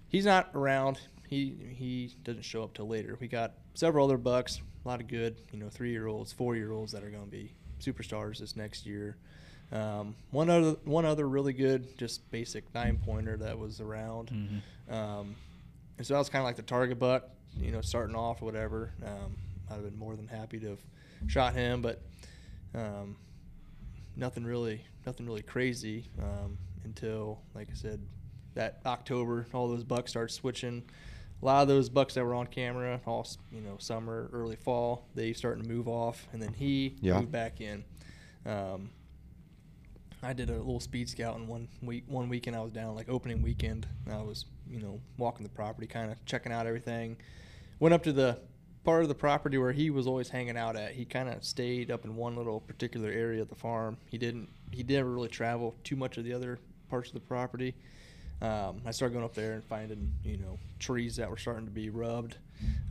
he's not around. he he doesn't show up till later. We got several other bucks, a lot of good, you know, three year olds, four year olds that are going to be superstars this next year. Um, one other one other really good, just basic nine pointer that was around. Mm-hmm. Um, and so that was kind of like the target buck, you know, starting off or whatever. Um, I'd have been more than happy to have shot him, but um, nothing really, nothing really crazy um, until, like I said, that October, all those bucks start switching. A lot of those bucks that were on camera, all you know, summer, early fall, they starting to move off, and then he Yeah. moved back in. Um, I did a little speed scout in one week. One weekend I was down, like opening weekend. I was, you know, walking the property, kind of checking out everything. Went up to the part of the property where he was always hanging out at. He kind of stayed up in one little particular area of the farm. He didn't. He didn't really travel too much of the other parts of the property. Um, I started going up there and finding, you know, trees that were starting to be rubbed.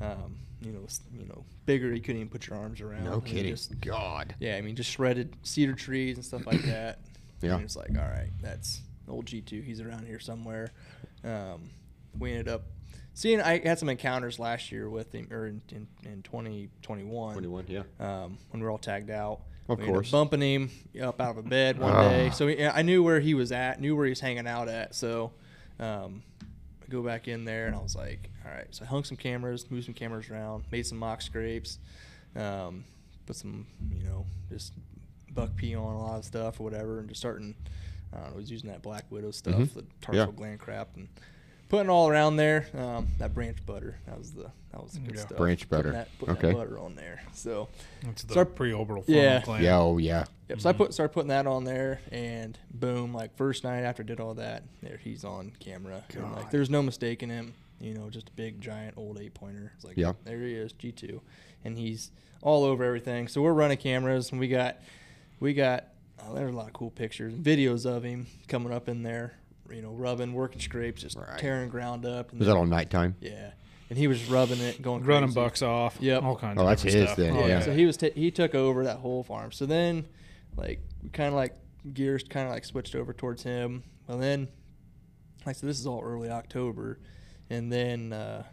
Um, you know, you know, bigger. You couldn't even put your arms around. No kidding. just- God. yeah, I mean, just shredded cedar trees and stuff like that. Yeah. And it's like, all right, that's old G2. He's around here somewhere. Um, we ended up seeing, I had some encounters last year with him, or in, in, in 2021. 21, yeah. Um, when we were all tagged out. Of we ended up course. bumping him up out of a bed one Ah. day. So I knew where he was at, knew where he was hanging out at. So um, I go back in there and I was like, all right. So I hung some cameras, moved some cameras around, made some mock scrapes, um, put some, you know, just buck pee on a lot of stuff or whatever, and just starting. I don't know, I was using that Black Widow stuff, Mhm. the Yeah. tarsal gland crap, and putting all around there. Um, that branch butter, that was the that was the good Yeah. stuff. Branch Putting butter. that- putting Okay. that butter on there. So That's the Start- preorbital Yeah. funnel. Yeah, oh, yeah. Yep. So I put started putting that on there, and boom! Like first night after I did all that, there he's on camera. And like there's no mistaking him. You know, just a big giant old eight pointer. It's like Yeah. there he is, G two, and he's all over everything. So we're running cameras, and we got we got uh, there's a lot of cool pictures, and videos of him coming up in there. You know, rubbing, working scrapes, just Right. tearing ground up. And Was that all nighttime? Yeah, and he was rubbing it, going Running crazy. bucks off. Yep. All kinds Oh, of that's different his stuff. then, Oh, yeah. So he was ta he took over that whole farm. So then, like, we kind of like gears kind of like switched over towards him. Well, then, like, so this is all early October, and then uh,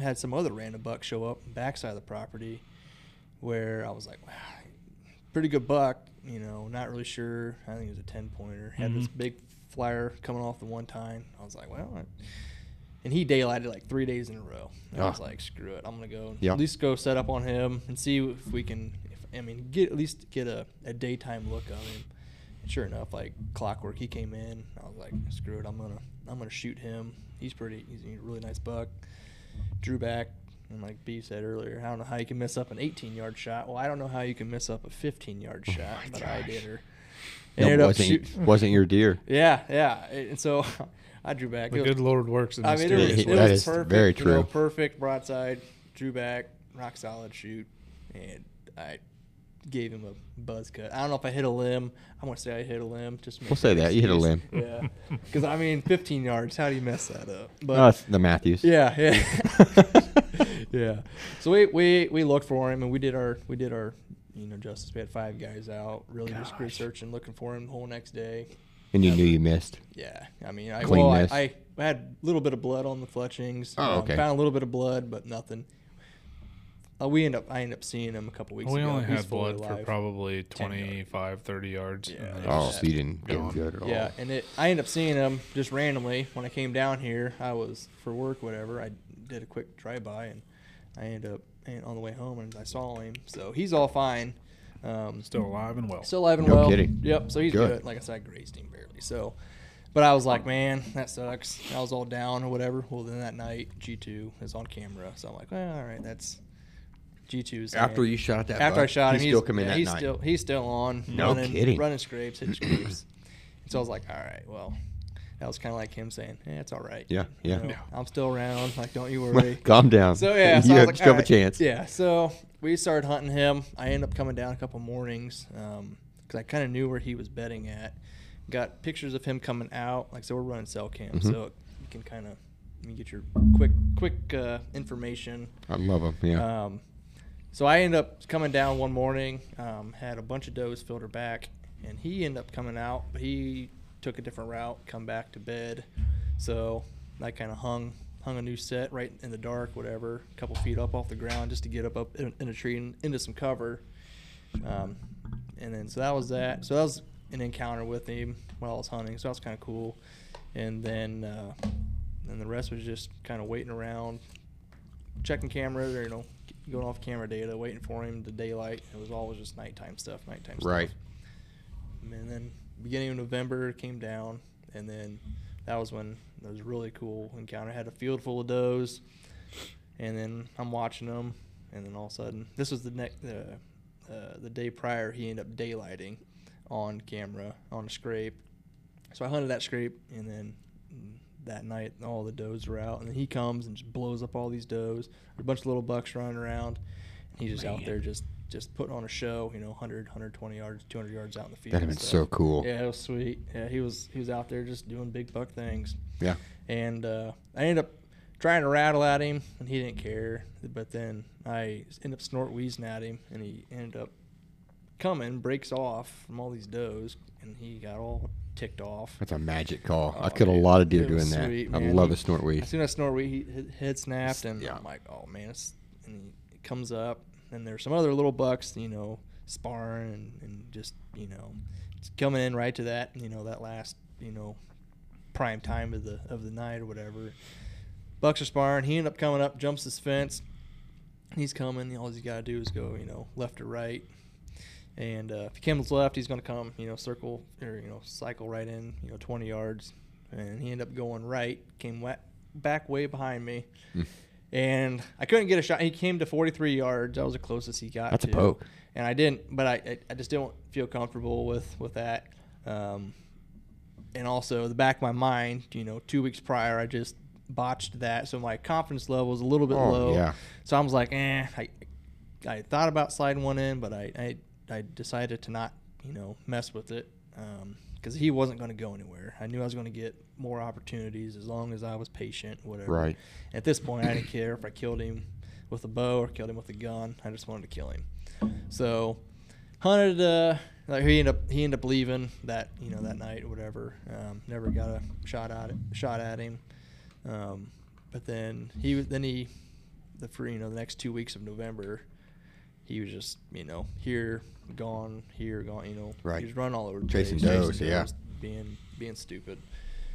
had some other random buck show up backside of the property, where I was like, wow, pretty good buck. You know, not really sure. I think it was a ten pointer. Had this Mhm. big flyer coming off the one time. I was like, well. And he daylighted like three days in a row. And I was Ah. like, screw it, I'm gonna go Yeah. at least go set up on him and see if we can. If, I mean, get at least get a, a daytime look on him. And sure enough, like clockwork, he came in. I was like, screw it, I'm gonna I'm gonna shoot him. He's pretty. He's a really nice buck. Drew back. And like B said earlier, I don't know how you can miss up an 18 yard shot. Well, I don't know how you can miss up a 15 yard Oh shot, my but I did her. No, Ended up wasn't, shoot- wasn't your deer. Yeah, yeah. And so I drew back. The It was- good Lord works in I mean, it was, mysterious it Yeah, that was is perfect. very you know, true. perfect broadside, drew back, rock solid shoot, and I gave him a buzz cut. I don't know if I hit a limb. I'm gonna say I hit a limb. Just to make We'll say that. You hit a excuse. limb. Yeah, because I mean, 15 yards. How do you mess that up? But Oh, the Mathews. yeah, yeah, yeah. So we, we we looked for him and we did our we did our you know justice. We had five guys out, really just researching, looking for him the whole next day. And you knew you missed. Yeah, I mean, I Clean well, I. I, I had a little bit of blood on the fletchings. Oh, um, okay. Found a little bit of blood, but nothing. Uh, we end up, I end up seeing him a couple weeks we ago. only He's had fully blood for probably 10 25, 30 yards. Yeah, and then it it Oh, was was so you didn't get him good at all. Yeah, and it, I end up seeing him just randomly when I came down here. I was for work, whatever. I did a quick drive by, and I ended up and on the way home, and I saw him. So he's all fine. Um, Still alive and well. Still alive and No well. kidding. Yep. So he's Good. good. Like I said, I grazed him barely. So, but I was like, man, that sucks. I was all down or whatever. Well, then that night, G two is on camera. So I'm like, well, all right, that's G 2s After you shot that after I shot him, he's he's still coming yeah, that he's night. still he's still on. No running, kidding. Running scrapes, hitting scrapes. and so I was like, all right, well, that was kind of like him saying, yeah, it's all right. Yeah, yeah. You know, I'm still around. Like, don't you worry. Calm down. So yeah, so you I was have, like, still have a chance. Yeah, so we started hunting him. I ended up coming down a couple mornings because I kind of knew where he was betting at. Got pictures of him coming out. Like so, we're running cell cam, Mhm. so you can kind of you get your quick quick uh, information. I love him. Yeah. Um, so I ended up coming down one morning, um, had a bunch of does filter back, and he ended up coming out, but he took a different route, come back to bed. So I kind of hung hung a new set right in the dark, whatever, a couple feet up off the ground just to get up up in, in a tree and into some cover. Um, and then so that was that. So that was an encounter with him while I was hunting. So that was kind of cool. And then uh, and the rest was just kind of waiting around, checking cameras or you know going off camera data, waiting for him to daylight. It was always just nighttime stuff, nighttime Right. stuff. Right. And then beginning of November came down, and then that was when it was really cool encounter. I had a field full of does, and then I'm watching them, and then all of a sudden this was the next uh, uh, the day prior he ended up daylighting on camera on a scrape. So I hunted that scrape, and then that night all the does were out, and then he comes and just blows up all these does. There's a bunch of little bucks running around, and he's just out there just just putting on a show. You know, 100, 120 yards, 200 yards out in the field. That'd have been stuff. so cool. Yeah, it was sweet. Yeah, he was he was out there just doing big buck things, Yeah. and uh, I ended up trying to rattle at him, and he didn't care. But then I ended up snort wheezing at him, and he ended up coming, breaks off from all these does, and he got all ticked off. That's a magic call. Oh, I've killed a lot of deer It doing that. sweet, I love He- a snort wheeze. As soon as snort wheeze, his head snapped, and Yeah. I'm like, oh man, it's, and he comes up, and there's some other little bucks, you know, sparring and, and just you know, coming in right to that, you know, that last, you know, prime time of the of the night or whatever. Bucks are sparring. He ended up coming up, jumps this fence. He's coming. All he's got to do is go, you know, left or right. And uh, if he comes left, he's going to come, you know, circle or you know, cycle right in, you know, 20 yards. And he ended up going right, came back way behind me, Mm. And I couldn't get a shot. He came to 43 yards. That was the closest he got. That's a to. poke. And I didn't, but I, I, just didn't feel comfortable with with that. Um, and also the back of my mind, you know, two weeks prior, I just botched that, so my confidence level was a little bit Oh, low. yeah. So I was like, eh. I, I thought about sliding one in, but I, I, I decided to not, you know, mess with it because he wasn't going to go anywhere. I knew I was going to get more opportunities as long as I was patient, whatever. Right. At this point, I didn't care if I killed him with a bow or killed him with a gun. I just wanted to kill him. So hunted. Uh, like he ended up he ended up leaving that you know that night or whatever. Um, never got a shot at it, shot at him. Um, but then he then he the for you know the next two weeks of November, he was just you know here gone here gone you know Right. he was running all over the Chasing place, does, yeah. being being stupid.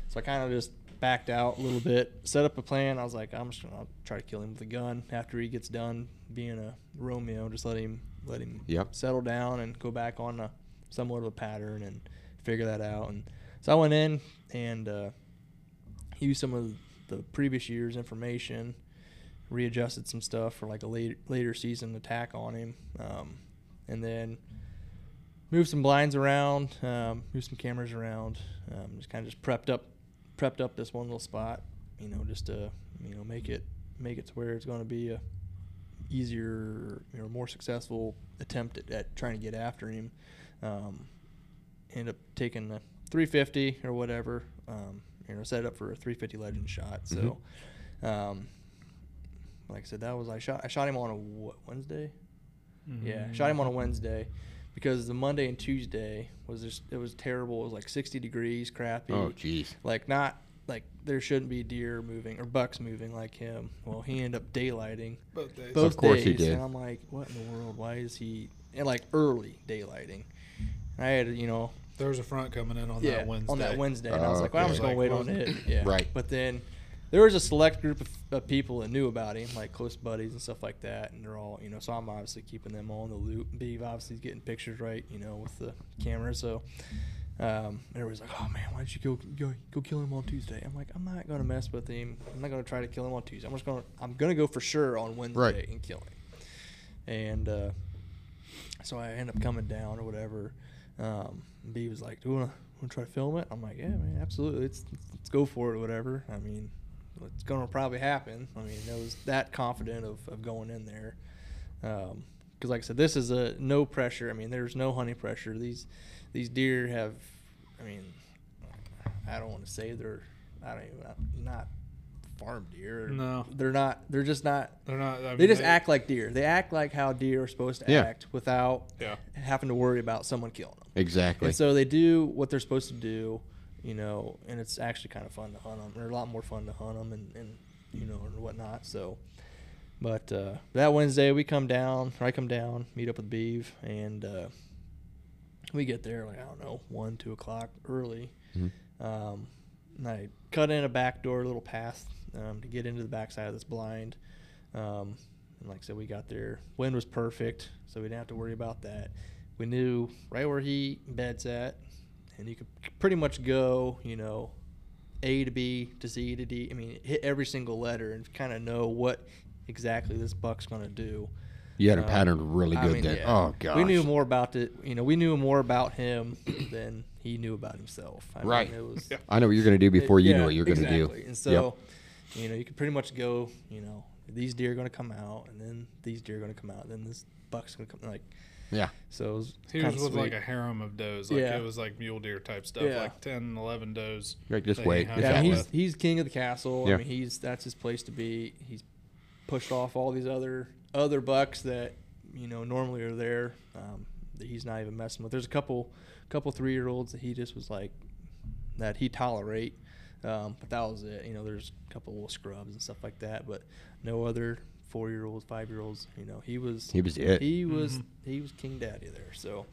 So I kind of just backed out a little bit, set up a plan. I was like, I'm just gonna try to kill him with a gun after he gets done being a Romeo. Just let him let him Yep. settle down and go back on a somewhat of a pattern and figure that out. And so I went in and uh, used some of the previous year's information, readjusted some stuff for like a later later season attack on him, um, and then moved some blinds around, um, moved some cameras around, um, just kind of just prepped up prepped up this one little spot, you know, just to you know make it make it to where it's going to be a easier, you know, more successful attempt at, at trying to get after him. Um, end up taking the 350 or whatever, um, you know, set it up for a 350 Legend shot. So, um, like I said, that was I shot I shot him on a what, Wednesday. Yeah, shot him mm. on a Wednesday because the Monday and Tuesday was just it was terrible. It was like 60 degrees, crappy. Oh, jeez. Like not like there shouldn't be deer moving or bucks moving like him. Well, he ended up daylighting Both days. both Of course days, he did. and I'm like, what in the world? Why is he and like early daylighting? I had you know There was a front coming in on yeah, that Wednesday. on that Wednesday, and I was Oh, like, well, I'm just gonna Like, wait on it. Yeah, Right. But then there was a select group of, of people that knew about him, like close buddies and stuff like that, and they're all, you know, so I'm obviously keeping them all in the loop. Beeve obviously getting pictures right, you know, with the camera, so. Um, everybody's like, "Oh man, why don't you go, go go kill him on Tuesday?" I'm like, "I'm not gonna mess with him. I'm not gonna try to kill him on Tuesday. I'm just gonna I'm gonna go for sure on Wednesday Right. and kill him." And uh, so I end up coming down or whatever. Um, B was like, "Do you want to try to film it?" I'm like, "Yeah, man, absolutely. Let's let's go for it, or whatever." I mean, it's gonna probably happen. I mean, I was that confident of, of going in there. Um, because, like I said, this is a no pressure. I mean, there's no honey pressure. These these deer have. I mean, I don't want to say they're. I don't even uh, not farm deer. No. they're not. They're just not. They're not. I mean, They just act like deer. They act like how deer are supposed to Yeah. act without Yeah. having to worry about someone killing them. Exactly. And so they do what they're supposed to do, you know, and it's actually kind of fun to hunt them. They're a lot more fun to hunt them, and, and you know, or whatnot. So, but uh, that Wednesday we come down, I come down, meet up with Beeve, and uh, we get there like I don't know one, two o'clock early. Mhm. Um, and I cut in a back door, a little path um, to get into the backside of this blind. Um, and like I said, we got there. Wind was perfect, so we didn't have to worry about that. We knew right where he beds at, and you could pretty much go, you know, A to B to C to D. I mean, hit every single letter and kind of know what exactly this buck's going to do. You had a Um, pattern really I good mean, then. yeah. Oh gosh. We knew more about it. You know, we knew more about him than he knew about himself. I Right. Mean, it was Yeah. I know what you're going to do before you yeah, know what you're going to exactly. do. And so, you know, you could pretty much go, you know, these deer are going to come out, and then these deer are going to come out, and then this buck's going to come. Like, yeah. so it was He was with like a harem of does. Like Yeah. it was like mule deer type stuff, Yeah. like 10, 11 does. Like, just that he wait. yeah, out out he's with. he's king of the castle. Yeah. I mean, he's that's his place to be. He's pushed off all these other other bucks that you know normally are there um, that he's not even messing with. There's a couple couple three year olds that he just was like that he tolerate, um, but that was it. You know, there's a couple little scrubs and stuff like that, but no other four year olds, five year olds. You know, he was He was it. he was Mhm. he was king daddy there. So.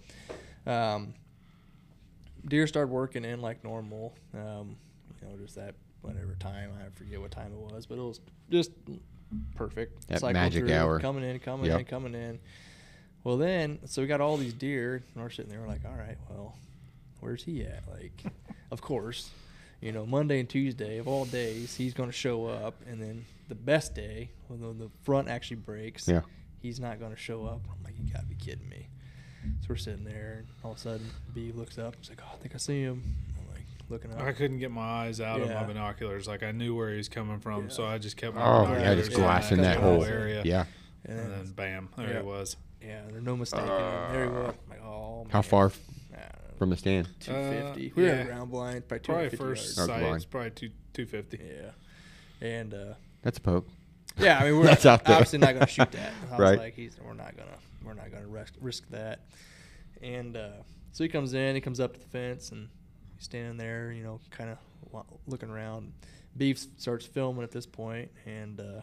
Um, deer started working in like normal. Um, you know, just that whatever time I forget what time it was, but it was just perfect. That Cycled magic through, hour. coming in, coming Yep. in, coming in. Well, then so we got all these deer, and we're sitting there. We're like, all right, well, where's he at? Like, of course, you know, Monday and Tuesday of all days, he's going to show up, and then the best day when the, the front actually breaks, Yeah. he's not going to show up. I'm like, you got to be kidding me. So we're sitting there, and all of a sudden, B looks up. He's like, oh, I think I see him. I'm like, looking up. I couldn't get my eyes out of my binoculars. Like I knew where he was coming from, Yeah. so I just kept my Oh, yeah, binoculars just on glassing that that whole area. Yeah. and And then, then bam, there Yeah. he was. yeah, there's no mistake. him. There he uh, was. Like, oh, How man. far from the stand? 250. Uh, we were yeah. at ground blind, probably Probably first yards. Sight. It's probably two two fifty. Yeah, and uh, That's a poke. yeah, I mean, we're That's out there. obviously not going to shoot that. I was Right. like, he's, we're not gonna, we're not gonna risk, risk that. And uh, so he comes in, he comes up to the fence, and he's standing there, you know, kind of looking around. Beeve starts filming at this point, and uh,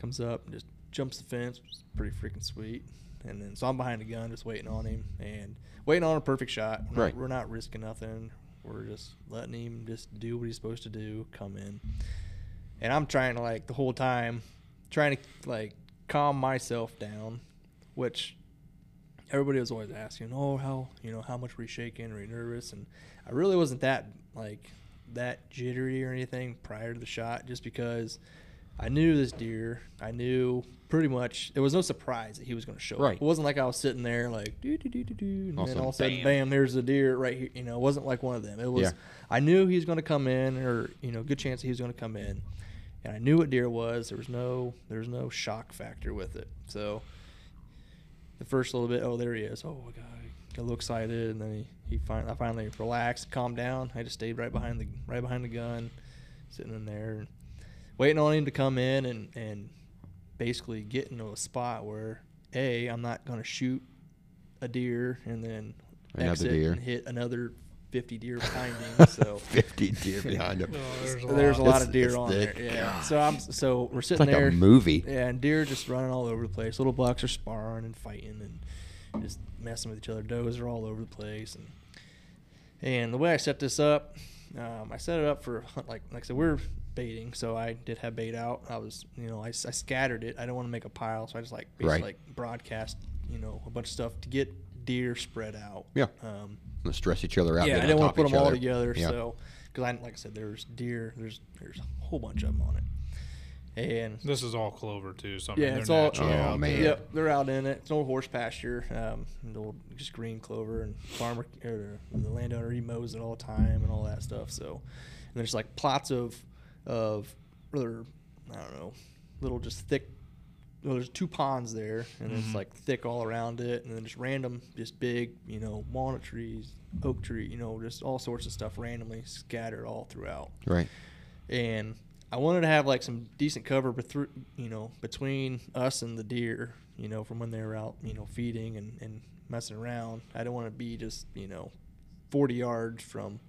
comes up and just jumps the fence, which is pretty freaking sweet. And then so I'm behind the gun, just waiting on him and waiting on a perfect shot. We're Right. Not, we're not risking nothing. We're just letting him just do what he's supposed to do. Come in, and I'm trying to like the whole time, trying to like calm myself down, which everybody was always asking, oh, how you know how much were you shaking? Were you nervous? And I really wasn't that like that jittery or anything prior to the shot, just because I knew this deer. I knew pretty much there was no surprise that he was going to show Right. up. It wasn't like I was sitting there like do do do do do, and All then of a all of a sudden, sudden, bam. bam, there's a deer right here. You know, it wasn't like one of them. It was. Yeah. I knew he was going to come in, or you know, good chance that he was going to come in, and I knew what deer was. There was no, there was no shock factor with it. So the first little bit, oh, there he is. Oh my god, I got a little excited, and then he, he finally, I finally relaxed, calmed down. I just stayed right behind the, right behind the gun, sitting in there, and waiting on him to come in and and basically get into a spot where a, I'm not going to shoot a deer and then Another exit deer. and hit another 50 deer behind me. So 50 deer behind him. Oh, there's a there's a lot. lot It's- of deer on thick. there. Yeah. God. So I'm so we're It's sitting like there. a movie. Yeah, and deer just running all over the place. Little bucks are sparring and fighting and just messing with each other. Does are all over the place. And and the way I set this up, um, I set it up for like like I said, we're baiting, so I did have bait out. I was you know I scattered it. I didn't want to make a pile, so I just like basically Right. like broadcast you know a bunch of stuff to get deer spread out. Yeah. Um, Let's stress each other out. yeah, I on didn't want to put them each all together. Yeah. So, because I like I said, there's deer. There's there's a whole bunch of them on it, and This is all clover too. So I mean, yeah, they're it's all. Oh, out man. Yep, they're out in it. It's an old horse pasture. Um, an old just green clover and farmer or the landowner he mows it all the time and all that stuff. So, and there's like plots of of rather I don't know, little just thick. Well, there's two ponds there, and it's Mhm. like thick all around it, and then just random, just big, you know, walnut trees, oak tree, you know, just all sorts of stuff randomly scattered all throughout Right. and I wanted to have like some decent cover, bethr- you know, between us and the deer, you know, from when they were out, you know, feeding and, and messing around. I don't want to be just, you know, 40 yards from,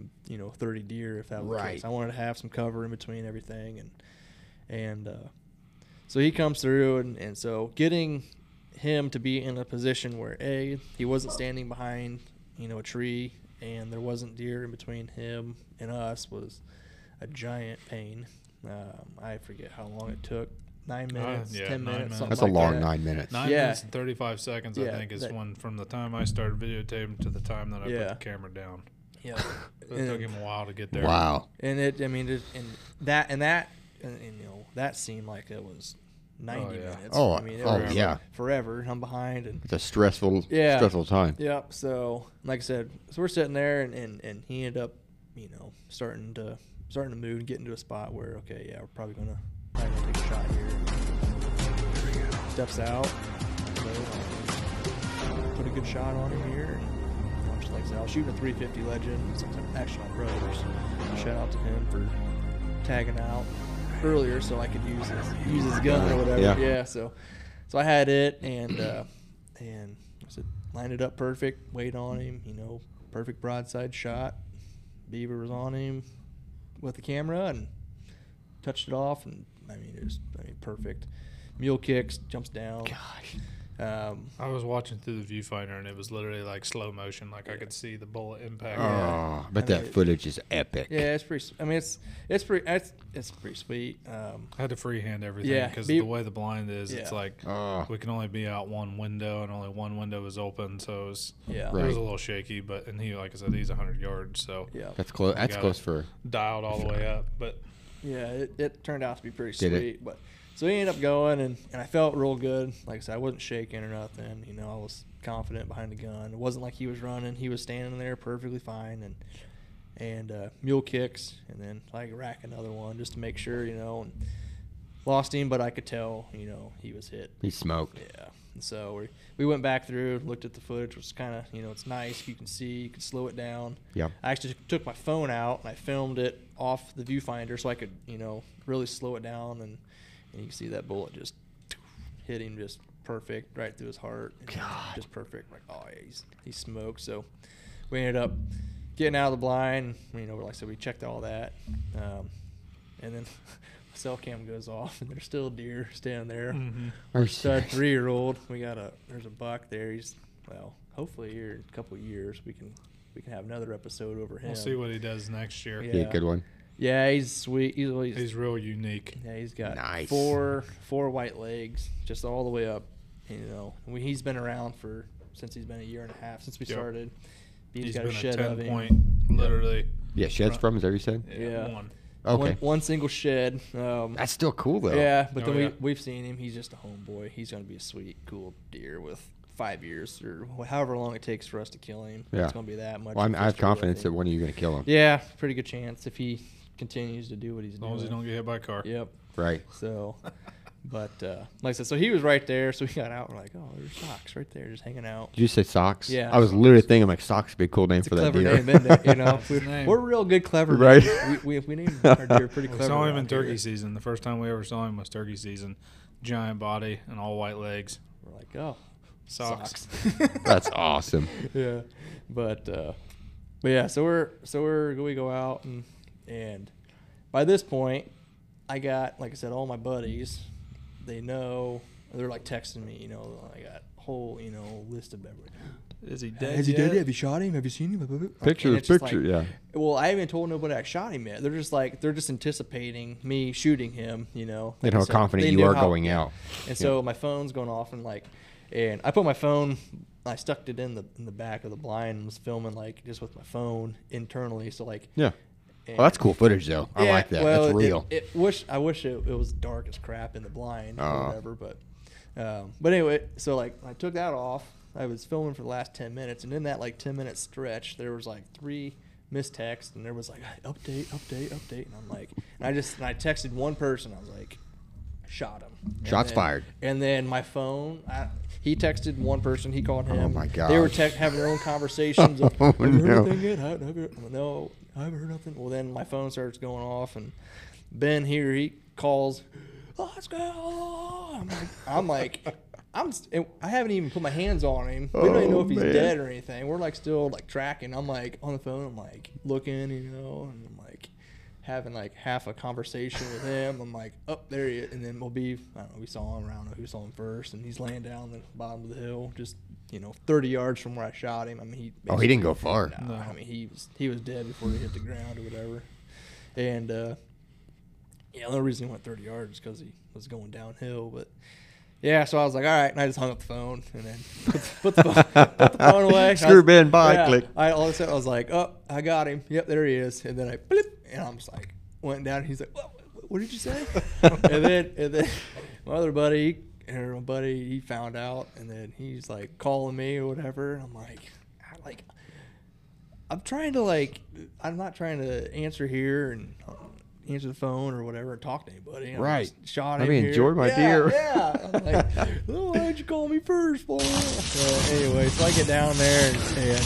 from you know, 30 deer if that was the Right. case. I wanted to have some cover in between everything, and and uh, so he comes through, and, and so getting him to be in a position where a he wasn't standing behind you know a tree, and there wasn't deer in between him and us was a giant pain. Um, I forget how long it took. Nine Uh, minutes, yeah, ten nine minutes. minutes. something That's a like long that. nine minutes. Nine Yeah. minutes and 35 seconds, Yeah, I think, is that- when from the time I started videotaping to the time that I Yeah. put the camera down. Yeah, It took and, him a while to get there. Wow. and it. I mean, it, and that and that, and, and, you know, that seemed like it was ninety yeah. minutes. Oh, I mean, it oh was yeah. forever. I'm behind, and It's a stressful, Yeah. stressful time. Yep. So, like I said, so we're sitting there, and, and, and he ended up, you know, starting to starting to move and get into a spot where, okay, yeah, we're probably gonna probably gonna take a shot here. Steps out, so, uh, put a good shot on him here. And, I'm just like I said, I was shooting a 350 Legend. It's actually my brother's. Shout out to him for tagging out earlier, so I could use his use his gun or whatever. Yeah. yeah so so I had it and uh, and I said lined it up perfect, weight on him, you know, perfect broadside shot. Beaver was on him with the camera and touched it off and I mean it was I mean perfect. Mule kicks, jumps down. Gosh. Um, I was watching through the viewfinder and it was literally like slow motion. Like I could see the bullet impact. Oh, but I that mean, footage is epic. yeah, it's pretty. I mean, it's it's pretty. It's, it's pretty sweet. Um, I had to freehand everything Yeah, because be- the way the blind is, it's like Oh, we can only be out one window and only one window is open. So it was, yeah, it was a little shaky. But and he, like I said, he's 100 yards, so yeah, that's close. That's close for. dialed all the way up. But yeah. It, it turned out to be pretty Did it? sweet. But so we ended up going, and, and I felt real good. Like I said, I wasn't shaking or nothing. You know, I was confident behind the gun. It wasn't like he was running. He was standing there perfectly fine, and and uh, mule kicks, and then like rack another one just to make sure. You know, and lost him, but I could tell. You know, he was hit. He smoked. Yeah. And so we we went back through, looked at the footage, which is kind of you know it's nice. You can see, you can slow it down. Yeah. I actually took my phone out and I filmed it off the viewfinder so I could you know really slow it down and, and you can see that bullet just hit him just perfect right through his heart. God. Just perfect. Like oh yeah, he's he smoked. So we ended up getting out of the blind. You know, like I said, we checked all that, um, and then. Cell cam goes off, and there's still a deer standing there mhm. Are you stud three year old. We got a there's a buck there. He's well, hopefully here in a couple of years we can we can have another episode over him. we'll see what he does next year. Yeah. Be a good one. Yeah, he's sweet. He's, he's, He's real unique. yeah, he's got Nice. four four white legs, just all the way up. You know, I mean, he's been around for since he's been a year and a half since we Yep. started. He's he's got been a a shed 10 of him. point, literally. Yeah, sheds Right. from. Is that what you said? Yeah. One. Okay. One, one single shed. Um, That's still cool though. Yeah, but Oh, then we yeah. we've seen him. He's just a homeboy. He's gonna be a sweet, cool deer with five years or wh- however long it takes for us to kill him. Yeah. It's gonna be that much. Well, I'm, I have it's true, I confidence that think. one of you are going to kill him. Yeah, pretty good chance if he continues to do what he's As long doing. as he don't get hit by a car. Yep. Right. So, but uh, like I said, so he was right there. So we got out. We're like, oh, there's socks right there, just hanging out. Did you say socks? Yeah, I was socks. literally thinking like socks would be a cool name It's a for that clever deer. name, isn't it? You know, we're, name. we're real good clever. Right. We, we, we named our deer pretty We clever. saw him in turkey here. season. The first time we ever saw him was turkey season. Giant body and all white legs. We're like, oh, Socks. That's awesome. yeah, but uh, but yeah, so we're so we're we go out and and by this point, I got like I said, all my buddies, they know they're like texting me, you know, I got a whole you know list of everybody. Is he dead? Has he dead yet? Have you shot him? Have you seen him? Picture, and picture, like- yeah. Well, I haven't told nobody I shot him yet. They're just like they're just anticipating me shooting him. You know, They know I how said, confident you are how- going out. And so my phone's going off and like, and I put my phone, I stuck it in the in the back of the blind and was filming like just with my phone internally. So like, Yeah. And- Well, that's cool footage though. I yeah, like that. well, that's real. It, wish I wish it, it was dark as crap in the blind Oh. or whatever, but um, but anyway, so like I took that off. I was filming for the last ten minutes, and in that like ten minute stretch, there was like three missed texts, and there was like update, update, update, and I'm like, and I just and I texted one person. I was like, shot him. Shots then- fired. And then my phone, I, he texted one person. He called him. Oh, my god. They were tech having their own conversations. Of, Oh, have you heard no. anything yet? Have, have you, no, I haven't heard nothing. Well, then my phone starts going off, and Ben here he calls. Let's go. I'm like, I'm like, I'm. s- I haven't even put my hands on him. We don't even oh, know Oh, if he's man. dead or anything. We're like still like tracking. I'm like on the phone. I'm like looking, you know, and I'm like, having like half a conversation with him. I'm like, oh, there he is. And then we'll be, I don't know, we saw him. I don't know who saw him first. And he's laying down the bottom of the hill, just, you know, 30 yards from where I shot him. I mean, he. Oh, he didn't go far. No, I mean, he was he was dead before he hit the ground or whatever. And, uh, yeah, the only reason he went 30 yards is because he was going downhill. But, yeah, so I was like, all right. And I just hung up the phone and then put, put, the, phone, put the phone away. Screw Ben, bye, click. I all of a sudden I was like, oh, I got him. Yep, there he is. And then I blip, and I'm just like, went down. And he's like, what, what, what did you say? and then and then my other buddy, or my buddy, he found out, and then he's like calling me or whatever. And I'm like, I like, I'm trying to like, I'm not trying to answer here and. uh, Answer the phone or whatever and talk to anybody. I'm Right. Shot Let him me enjoy my yeah, deer. Yeah. I'm like, oh, why'd you call me first, boy? So anyway, so I get down there and, and, and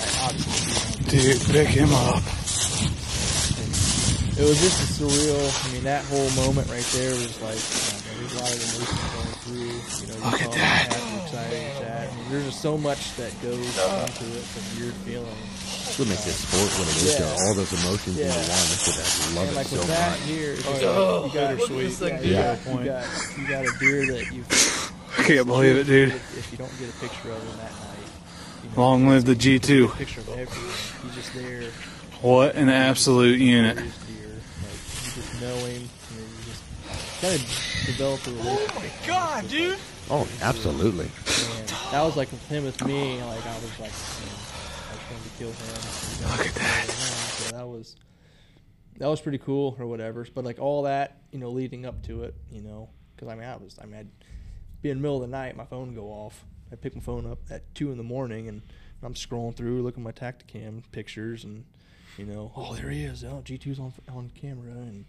I obviously Dude, pick him up. it was just a surreal. I mean, that whole moment right there was like um, there's a lot of emotions going through. You know, Look you're at that. happy, excited, sad. I mean, there's just so much that goes into it. Some weird feeling. That's what makes this sport what it is. Yeah. All those emotions in Yeah. the one. That's what I love and it like so that much. here, Oh, just yeah. like, you got Bittersweet. Yeah, Yeah. yeah. Point. You got you got a deer that you. I can't believe it, dude. If, if you don't get a picture of him that night, you know, Long live the get a G2. picture of everything. He's just there. What an absolute unit. Deer, deer. Like you just know him. You, know, you just kind of develop a relationship. Oh my god, dude! Oh, absolutely. And that was like with him with me. Like I was like, you know, I was trying to kill him. you know, Look at that. So that was that was pretty cool or whatever. But like all that, you know, leading up to it, you know, because I mean, I was, I mean, I'd be in the middle of the night, my phone would go off. I pick my phone up at two in the morning, and I'm scrolling through, looking at my Tactacam pictures, and you know, oh, there he is. Oh, G2's on on camera, and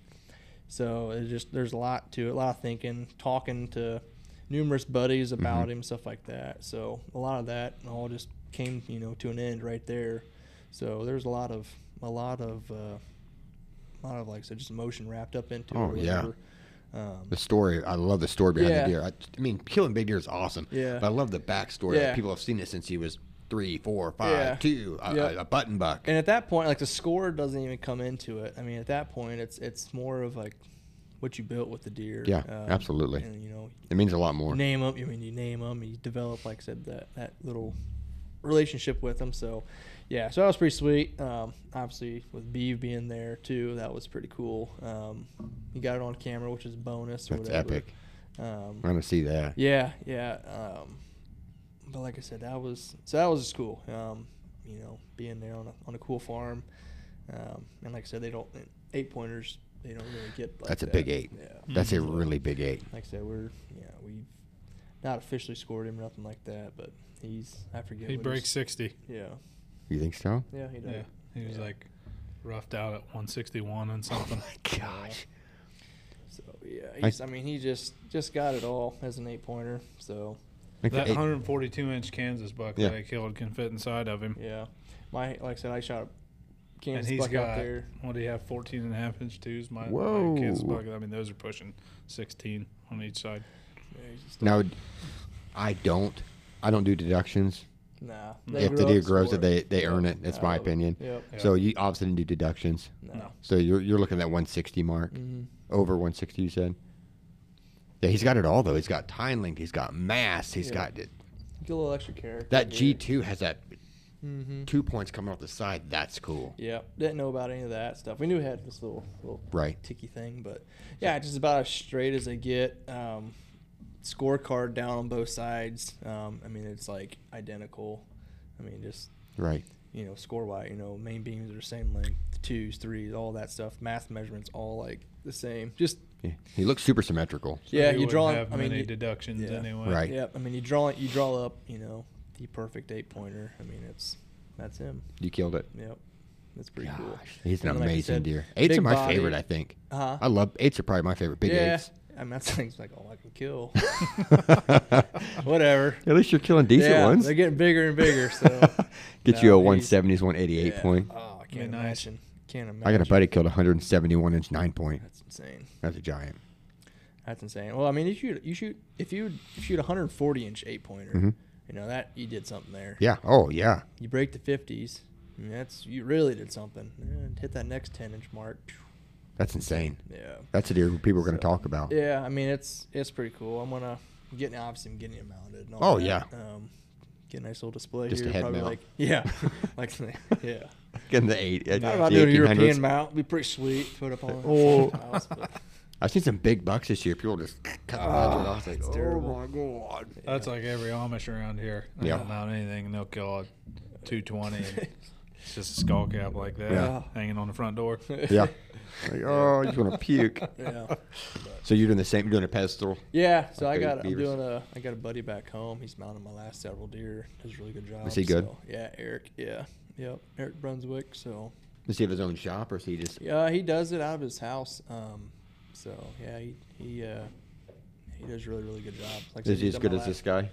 so it just there's a lot to it, a lot of thinking, talking to numerous buddies about him, stuff like that. So a lot of that all just came, you know, to an end right there. So there's a lot of a lot of uh, a lot of like I said, just emotion wrapped up into Oh, yeah. Um, The story, I love the story behind Yeah. the deer. I, I mean, killing big deer is awesome. Yeah. But I love the backstory. Yeah. People have seen it since he was three, four, five, Yeah. two, a, Yep. a, button buck. and at that point, like the score doesn't even come into it. I mean, at that point, it's it's more of like what you built with the deer. Yeah, Um, absolutely. And you know, it means a lot more. name them. I mean, you name them. You develop, like I said, that that little relationship with them. So, yeah, so that was pretty sweet. Um, obviously, with Beeve being there too, that was pretty cool. Um, you got it on camera, which is a bonus or That's whatever. epic. Um, I want to see that. yeah, yeah. Um, but like I said, that was so that was just cool. Um, you know, being there on a on a cool farm, um, and like I said, they don't eight pointers. They don't really get. Like That's a that. big eight. Yeah. That's a really big eight. Like I said, we're yeah we've not officially scored him nothing like that, but he's I forget. He what breaks he's- 60. Yeah, You think so? yeah, he does. Yeah. He was Yeah. like roughed out at 161 and something. Oh my Gosh. So yeah, he's. I, mean, he just just got it all as an eight pointer. So Like That 142 inch Kansas buck Yeah. that I killed can fit inside of him. yeah, my like I said, I shot a And Kansas he's buck out there. what do you have, 14 and a half inch twos? My, Whoa. my Kansas buck, I mean, those are pushing 16 on each side. Yeah, now, I don't. I don't do deductions. Nah. if the deer grows it, they, they earn it. That's my opinion. Yep. Yeah. So you obviously didn't do deductions. No. No. So you're you're looking at that 160 mark, Mm-hmm. over 160. You said. Yeah, he's got it all though. He's got time length. He's got mass. He's Yeah. got it. Get a little extra character. That G2 has that Mm-hmm. two points coming off the side. That's cool. Yeah. Didn't know about any of that stuff. We knew it had this little little Right. ticky thing, but yeah, just about as straight as they get. Um, scorecard down on both sides. Um, I mean, it's like identical. I mean, just Right. you know, score wise, you know, main beams are the same length, twos, threes, all that stuff. Math measurements all like the same. Just Yeah. He looks super symmetrical. So Yeah, he you draw- wouldn't have I mean, many you- deductions yeah. anyway. Right. yeah. I mean, you draw you draw up, you know, the perfect eight pointer. I mean, it's that's him. You killed it. Yep. That's pretty cool. He's an And like amazing said, deer. Eights are my body. favorite. I think. Uh-huh. I love eights. Are probably my favorite. Big yeah. eights. I mean, that's things like, oh, I can kill. Whatever. At least you're killing decent yeah, ones. They're getting bigger and bigger. So Get No, you a 170s, 188 yeah. point. Oh, I can't Be nice. imagine. Can't imagine. I got a buddy killed 171 inch nine point. That's insane. That's a giant. That's insane. Well, I mean, you shoot, you shoot, if you shoot a 140 inch eight pointer, Mhm. you know that you did something there. Yeah. Oh yeah. You break the 50s. I mean, that's you really did something. And hit that next ten inch mark. That's insane. Yeah. That's a deer people are going to talk about. Yeah, I mean it's it's pretty cool. I'm gonna getting obviously I'm getting it mounted. And all Oh, that. yeah. Um, get a nice little display Just a here. head probably mount. like yeah, like yeah. Getting the eight. uh, Thought about the doing a 1800s. European mount. Be pretty sweet. Put up on Oh. the I've seen some big bucks this year. People just cut the budget off. Like, oh terrible. my god. That's like every Amish around here. They Yeah. don't mount anything and they'll kill a 220. And it's just a skull cap like that Yeah. hanging on the front door. Yeah. Like, oh, you're gonna puke. yeah. So you're doing the same. You're doing a pedestal. Yeah, so Like I big got I'm beavers. doing a I got a buddy back home. He's mounting my last several deer. Does a really good job. Is he good? so- yeah, Eric. Yeah, yep, Eric Brunswick. So Does he have his own shop, or is he just? yeah, he does it out of his house. Um, so yeah, he he uh, he does a really really good job. Like I said, Is he he's as done good my as this guy?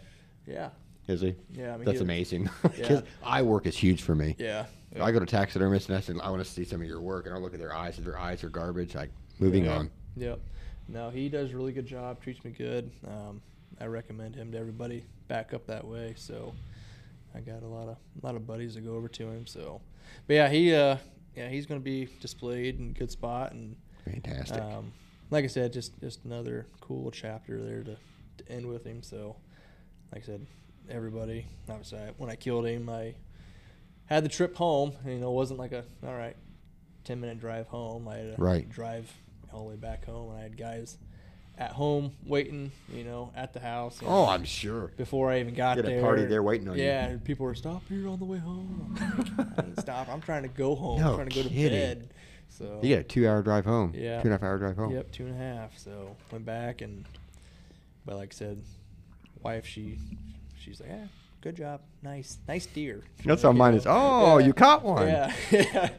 Yeah, Is he? yeah. I mean, That's he- amazing. Yeah. eye work is huge for me. Yeah, I go to taxidermists and I said, I want to see some of your work, and I look at their eyes. If their eyes are garbage, like moving Yeah. on. Yep. No, he does a really good job. Treats me good. Um, I recommend him to everybody. Back up that way. So I got a lot of a lot of buddies that go over to him. So, but yeah, he uh, yeah he's going to be displayed in a good spot and Fantastic. um, like I said, just just another cool chapter there to, to end with him. So, like I said, everybody. Obviously, I, when I killed him, I had the trip home. and, You know, it wasn't like a all right, ten minute drive home. I had to Right. drive all the way back home, and I had guys at home waiting. You know, at the house. oh, I'm sure. before I even got Get a there. party there waiting on you. yeah, and people were stop here on the way home. Like, stop. I'm trying to go home. No I'm trying to go to kidding. bed. So You get a two-hour drive home. Yeah. Two and a half hour drive home. Yep, two and a half. So went back and, but like I said, wife she, she's like, yeah, good job, nice, nice deer. That's how mine is. Oh, yeah, you caught one. Yeah, yeah,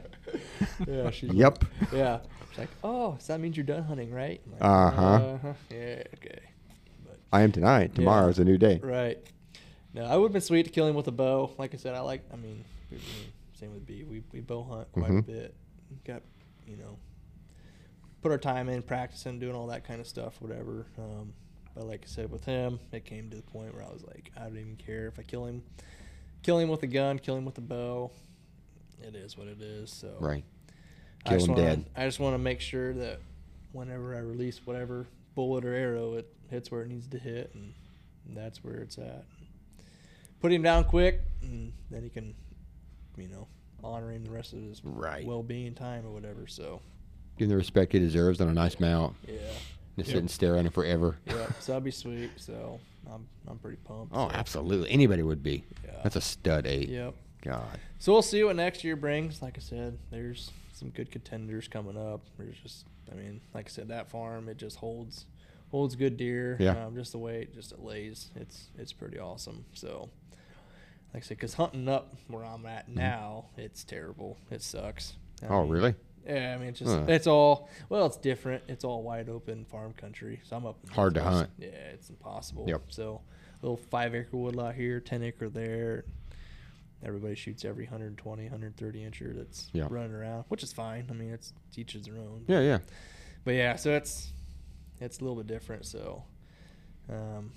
yeah. She's Yep. Like, yeah. She's like, oh, so that means you're done hunting, right? Like, Uh-huh. Uh-huh. Yeah. Okay. But I am tonight. Tomorrow is a new day. Right. No, I would have been sweet to kill him with a bow. Like I said, I like. I mean, we, we, same with B. We we bow hunt quite a Mhm. bit. Got, you know, put our time in practicing, doing all that kind of stuff, whatever. Um, but like I said, with him, it came to the point where I was like, I don't even care if I kill him, kill him with a gun, kill him with a bow. It is what it is. So Right. I Kill just him wanna, dead. I just want to make sure that whenever I release whatever bullet or arrow, it hits where it needs to hit, and that's where it's at. Put him down quick, and then he can, you know, honor him the rest of his Right. well-being time or whatever. So Give him the respect he deserves on a nice mount. yeah, Just Yep. sit and stare at him forever. yeah. so that'd be sweet. So I'm I'm pretty pumped. Oh, so, absolutely. Anybody would be. Yeah. That's a stud eight. Yep. God. So we'll see what next year brings. Like I said, there's some good contenders coming up. There's just, I mean, like I said, that farm it just holds holds good deer. Yeah. Um, just the way it just it lays, it's it's pretty awesome. So, like I said, because hunting up where I'm at now, it's terrible. It sucks. I Mm-hmm. Oh, mean, really? Yeah, I mean, it's just Huh. it's all well, it's different. It's all wide open farm country. So I'm up. in Hard to Northwest. hunt. Yeah, it's impossible. Yep. So little five acre woodlot here, ten acre there. Everybody shoots every 120, 130 incher that's Yeah. running around, which is fine. I mean, it's teaches their own. Yeah, yeah. But yeah, so it's it's a little bit different. So, um,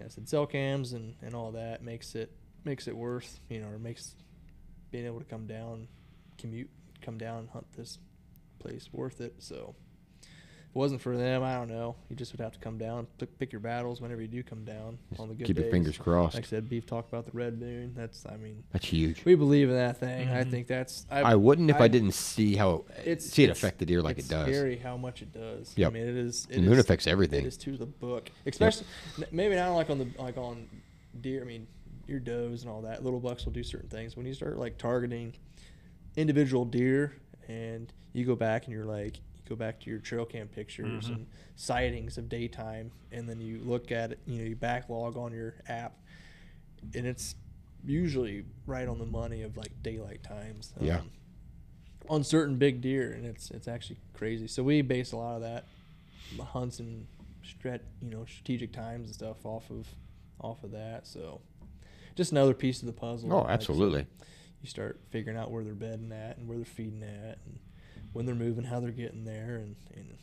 yeah, so cell cams and, and all that makes it makes it worth you know, or makes being able to come down, commute, come down, and hunt this place worth it. So, if it wasn't for them, I don't know. You just would have to come down, pick, pick your battles whenever you do come down on the good Keep your fingers crossed. Like I said, Beeve talked about the red moon. That's, I mean, That's huge. we believe in that thing. I Mhm. think that's. I wouldn't if I, I- didn't see how It's see it it's- affect the deer like it's it does. Scary how much it does. Yep. I mean, it is. The It moon is- affects everything. It is to the book, especially n- maybe not like on the like on deer. I mean, your does and all that. Little bucks will do certain things. When you start like targeting individual deer, and you go back and you're like, you go back to your trail cam pictures Mhm. and sightings of daytime, and then you look at it. You know, you backlog on your app, and it's usually right on the money of like daylight times. Yeah. um, on certain big deer, and it's it's actually crazy. So we base a lot of that hunts and strat, you know, strategic times and stuff off of off of that. So just another piece of the puzzle. Oh, Like, so absolutely. You start figuring out where they're bedding at and where they're feeding at, and when they're moving, how they're getting there, and and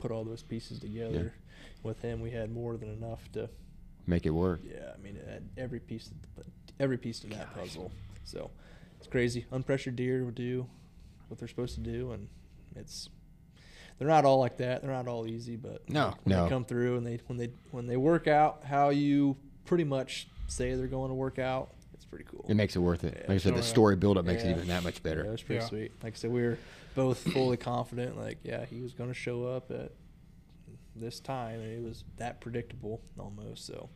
put all those pieces together. With him, we had more than enough to Make it work. yeah, I mean, it had every piece of every piece of that puzzle. So, it's crazy. Unpressured deer will do what they're supposed to do, and it's they're not all like that. They're not all easy, but No, when no. they come through and they when they when they work out how you pretty much say they're going to work out, it's pretty cool. It makes it worth it. Yeah. Like I said, the story build up makes it even that much Yeah, it was pretty Yeah. sweet. Like I said, we were both fully confident. Like, yeah, he was going to show up at this time, and it was that predictable almost. So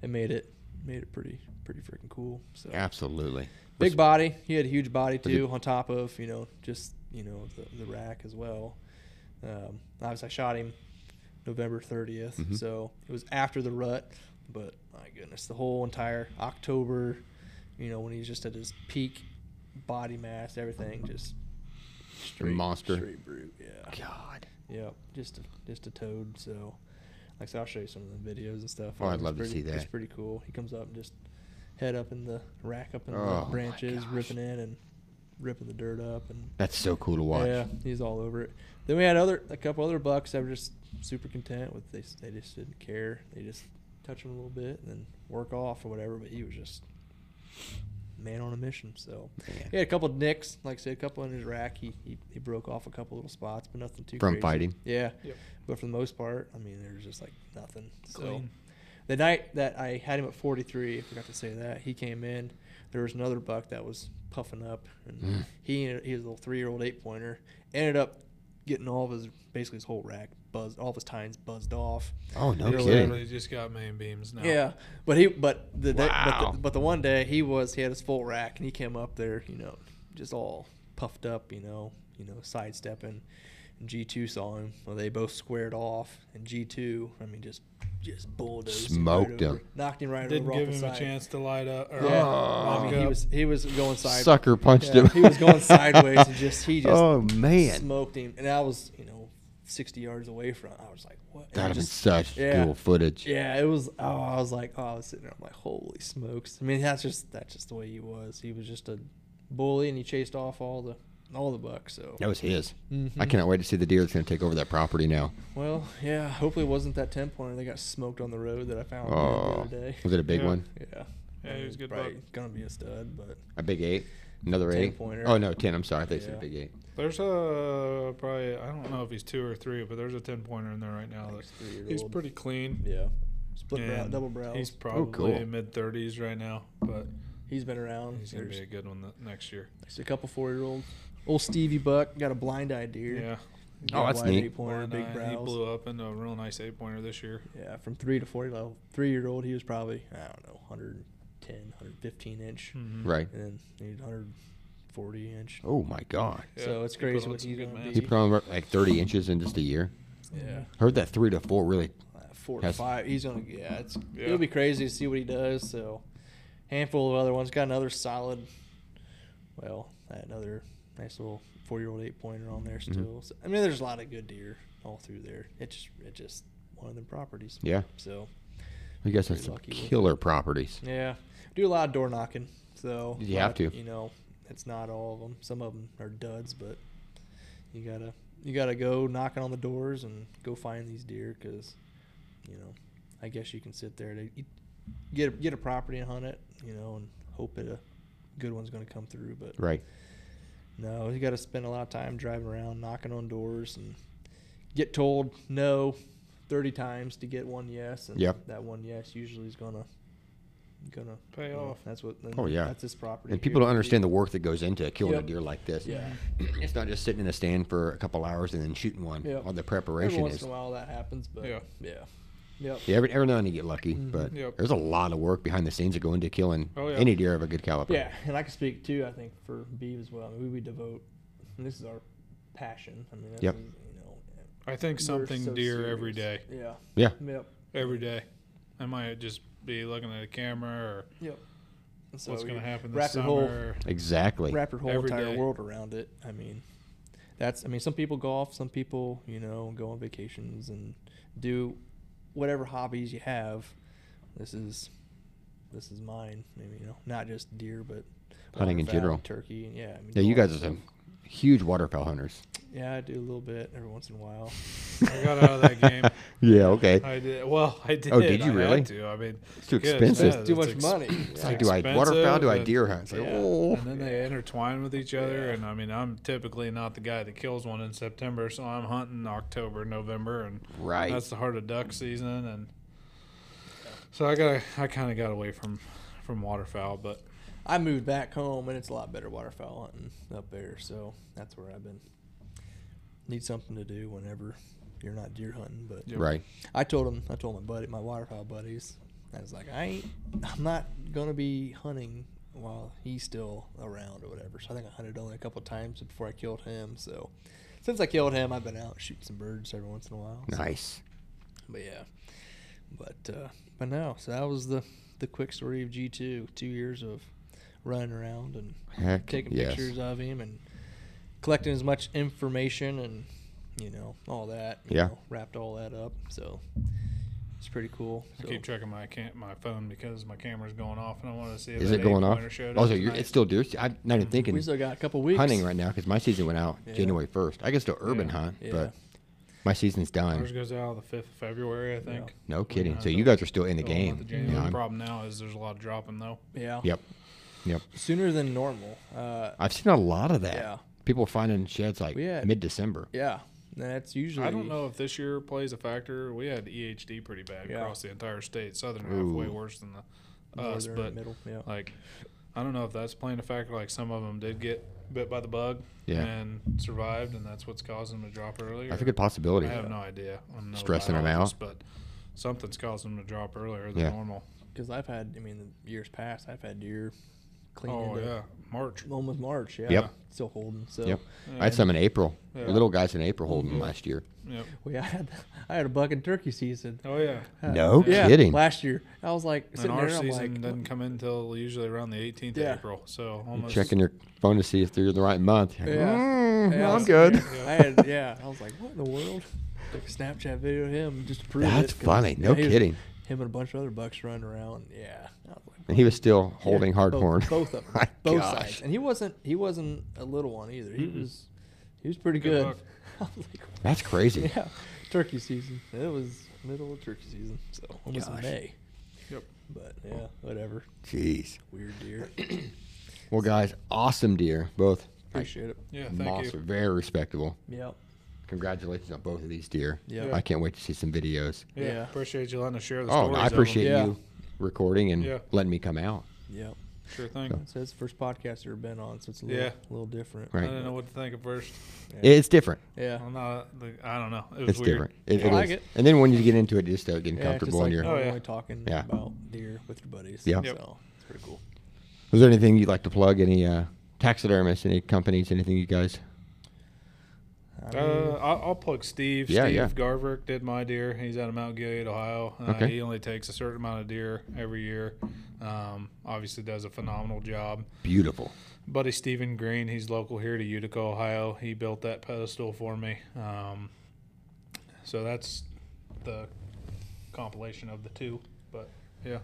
it made it made it pretty pretty freaking cool. So Absolutely. big body. He had a huge body Was it- too, on top of you know just you know the, the rack as well. Um, obviously, I shot him November 30th, Mhm. so it was after the rut. But my goodness, the whole entire October, you know, when he's just at his peak body mass, everything just straight monster. straight brute. Yeah, God. Yep, just a, just a toad. So, like I said, I'll show you some of the videos and stuff. Oh, I'd It's love to see that. It's pretty cool. He comes up and just head up in the rack up in Oh, my the branches, ripping in and ripping the dirt up and That's so cool to watch. yeah, he's all over it. Then we had other a couple other bucks that were just super content with they they just didn't care. They just touch him a little bit and then work off or whatever. But he was just man on a mission. So Man. he had a couple of nicks, like I said, a couple in his rack. He he, he broke off a couple little spots, but nothing too From crazy. fighting? Yeah, Yep. but for the most part, I mean, there's just like nothing. So the night that I had him at 43, I forgot to say that he came in. There was another buck that was puffing up, and Mm. he he was a little three-year-old eight pointer. Ended up getting all of his basically his whole rack buzzed, all of his tines buzzed off. Oh no Or kidding. Literally just got main beams now. Yeah, but he but the day, but, Wow. the but the one day he was he had his full rack and he came up there, you know, just all puffed up, you know, you know, sidestepping. And G two saw him. Well, they both squared off, and G two, I mean, just just bulldozed him right Smoked over- him. knocked him right Didn't over give off him the a side. chance to light up. Or Yeah, Oh. I mean, he was he was going side. Sucker punched yeah, him. he was going sideways and just he just Oh man. smoked him, and I was you know sixty yards away from. I was like, what? And That'd I just- such yeah. cool footage. yeah, it was. Oh, I was like, oh, I was sitting there. I'm like, holy smokes! I mean, that's just that's just the way he was. He was just a bully, and he chased off all the all the bucks. So That was his. I Mhm. cannot wait to see the deer that's going to take over that property now. well, yeah. Hopefully, it wasn't that ten pointer that got smoked on the road that I found Oh, the other day. was it a big Yeah. one? Yeah, Yeah, he was a good probably buck. Gonna be a stud, but A big eight? Another 10 eight? pointer. Oh no, ten. I'm sorry. I think it's Yeah. a big eight. There's a probably I don't know if he's two or three, but there's a ten pointer in there right now. That He's three-year-old. pretty clean. yeah. Split brow, double brows. He's oh, He's, probably cool. mid thirties right now, but he's been around. he's gonna be a good one th- next year. there's a couple four year olds. Old Stevie Buck got a blind eye deer. Yeah. Oh, that's neat. Eight pointer, Blind big eye, brows. He blew up into a real nice eight pointer this year. Yeah, from three to forty level. Three year old, he was probably I don't know, 110, 115 inch, Mhm. Right. and then he's 140 inch. Oh my god. Yeah, So it's crazy what he's good gonna mass. He be. put on like 30 inches in just a year. Yeah, Heard that three to four really. uh, four Has- to five. He's gonna. Yeah, it's Yeah. it'll be crazy to see what he does. So, handful of other ones. Got another solid. Well, another nice little four year old eight pointer on there Mm-hmm. still. So, I mean, there's a lot of good deer all through there. It's just it's just one of them properties. Yeah. So You guys have some lucky with it. killer properties. Yeah, do a lot of door knocking. So You have to. You know, it's not all of them. Some of them are duds, but you gotta you gotta go knocking on the doors and go find these deer because you know I guess you can sit there to you get a, get a property and hunt it, you know, and hope that a good one's gonna come through. But Right. no, you got to spend a lot of time driving around, knocking on doors, and get told no thirty times to get one yes. And Yep. that one yes usually is gonna gonna Pay you know, off. That's what. Oh, yeah. That's this property. And people don't understand the work that goes into killing Yep. a deer like this. Yeah. It's not just sitting in a stand for a couple hours and then shooting one. Yep. All the preparation Every preparation once is. in a while that happens, but Yeah. yeah, yeah, yep. Yeah, every, every now and then you get lucky, Mhm. but Yep. there's a lot of work behind the scenes that go into killing Oh, yeah. any deer of a good caliber. Yeah, and I can speak too. I think for Beeve as well. I mean, we, we devote. And this is our passion. I mean, that's Yep. you know. I think something so deer every day. Yeah. Yeah. Yep. Every day. I might just be looking at a camera or Yep. So what's going to happen this wrap summer. whole Exactly. wrap your whole Every entire day. world around it. I mean, that's. I mean, some people golf. Some people, you know, go on vacations and do whatever hobbies you have. This is this is mine. Maybe you know, not just deer, but Hunting in waterfowl, general. turkey. and Yeah. I mean, Yeah, you guys are so- some huge waterfowl hunters. Yeah, I do a little bit every once in a while. I got out of that game. yeah. Okay. I did. Well, I did. Oh, did you I really? Had to. I mean, It's too goodness, expensive. yeah, Too much it's money. It's Like, do I waterfowl? Do I deer hunt? It's like, Yeah. oh. And then they intertwine with each other, and I mean, I'm typically not the guy that kills one in September, so I'm hunting October, November, and Right. that's the heart of duck season, and so I got I kind of got away from from waterfowl, but I moved back home, and it's a lot better waterfowl hunting up there. So that's where I've been. Need something to do whenever you're not deer hunting. But Yep. Right. I told him, I told my buddy, my waterfowl buddies, I was like, I ain't, I'm not gonna be hunting while he's still around or whatever. So I think I hunted only a couple times before I killed him. So since I killed him, I've been out shooting some birds every once in a while. So- Nice. but yeah, but uh, but no. So that was the the quick story of G two. Two years of running around and Heck. taking yes. pictures of him and collecting as much information and you know all that. You Yeah. know, wrapped all that up. So it's pretty cool. I So, keep checking my can- my phone because my camera's going off, and I want to see if Is it going off? pointer Oh, so it's still deer. se- I'm not even mm-hmm. thinking we still got a couple weeks hunting right now because my season went out Yeah. January 1st. I can still urban Yeah. hunt, Yeah. but my season's done. Ours goes out the fifth of February, I think. No kidding. So you guys are still in the Going game. with the Yeah, January. I'm- problem now is there's a lot of dropping though. Yeah. Yep. Yep. Sooner than normal. Uh, I've seen a lot of that. yeah. People finding sheds like had- mid December. Yeah. That's usually. I don't know if this year plays a factor. We had EHD pretty bad Yeah. across the entire state. Southern half way worse than the us, northern, but middle. Yeah. like I don't know if that's playing a factor. Like some of them did get bit by the bug Yeah. and survived, and that's what's causing them to drop earlier. That's a good possibility. I have no idea. I'm no Stressing 'em biologist, out. but something's causing them to drop earlier than Yeah. normal. Because I've had, I mean, the years past, I've had deer clean Oh into yeah, March. almost March. Yeah. Yep. Still holding. So. Yep. Yeah. I had some in April. Yeah. Little guys in April holding them Mhm. last year. Yep. Well, yeah, I had I had a buck and turkey season. Oh yeah. Uh, No yeah, kidding. Last year, I was like And sitting our there, I'm season like, doesn't come in until usually around the 18th Yeah. of April. So You almost checking your phone to see if they're the right month. Yeah. "Mm, Yeah, I I'm was- good. I had, yeah, I was like, what in the world? Took a Snapchat video of him just to prove That's it. 'cause, funny. No he was- kidding. Him and a bunch of other bucks running around. Yeah. I was like, And he was still holding yeah, hard both, horn. Both of them. My both gosh. sides. And he wasn't he wasn't a little one either. He Mm-mm. was he was pretty Good good. buck. I was like, That's crazy. yeah, turkey season. It was middle of turkey season, so almost in May. Yep. But yeah, whatever. Jeez. Weird deer. Well, guys, awesome deer. Both Appreciate it. Yeah, thank monster, you. very respectable. Yep. Congratulations on both of these deer. Yep. I can't wait to see some videos. Yeah, Yeah. appreciate you letting us share the Oh. I of 'em. appreciate Yeah. you recording and Yeah. letting me come out. Yep. Sure thing. So- So it's the first podcast you've ever been on, so it's a little, Yeah. little different. Right. I didn't know what to think at first. Yeah. It's different. yeah. I'm not. like, I don't know. It was It's weird. different. It, I it like is. it. And then when you get into it, you just start getting Yeah, comfortable just and like you're. Oh, yeah. normally talking Yeah. about deer with your buddies. Yeah. Yep. So it's pretty cool. Was there anything you'd like to plug? Any uh, taxidermists, any companies, anything you guys? I Uh, mean, I'll, I'll plug Steve. Yeah, Steve yeah. Garverick did my deer. He's out of Mount Gilead, Ohio. Uh, Okay. He only takes a certain amount of deer every year. Um, obviously, does a phenomenal job. Beautiful. Buddy Stephen Green, he's local here to Utica, Ohio. He built that pedestal for me. Um, so that's the compilation of the two. But yeah,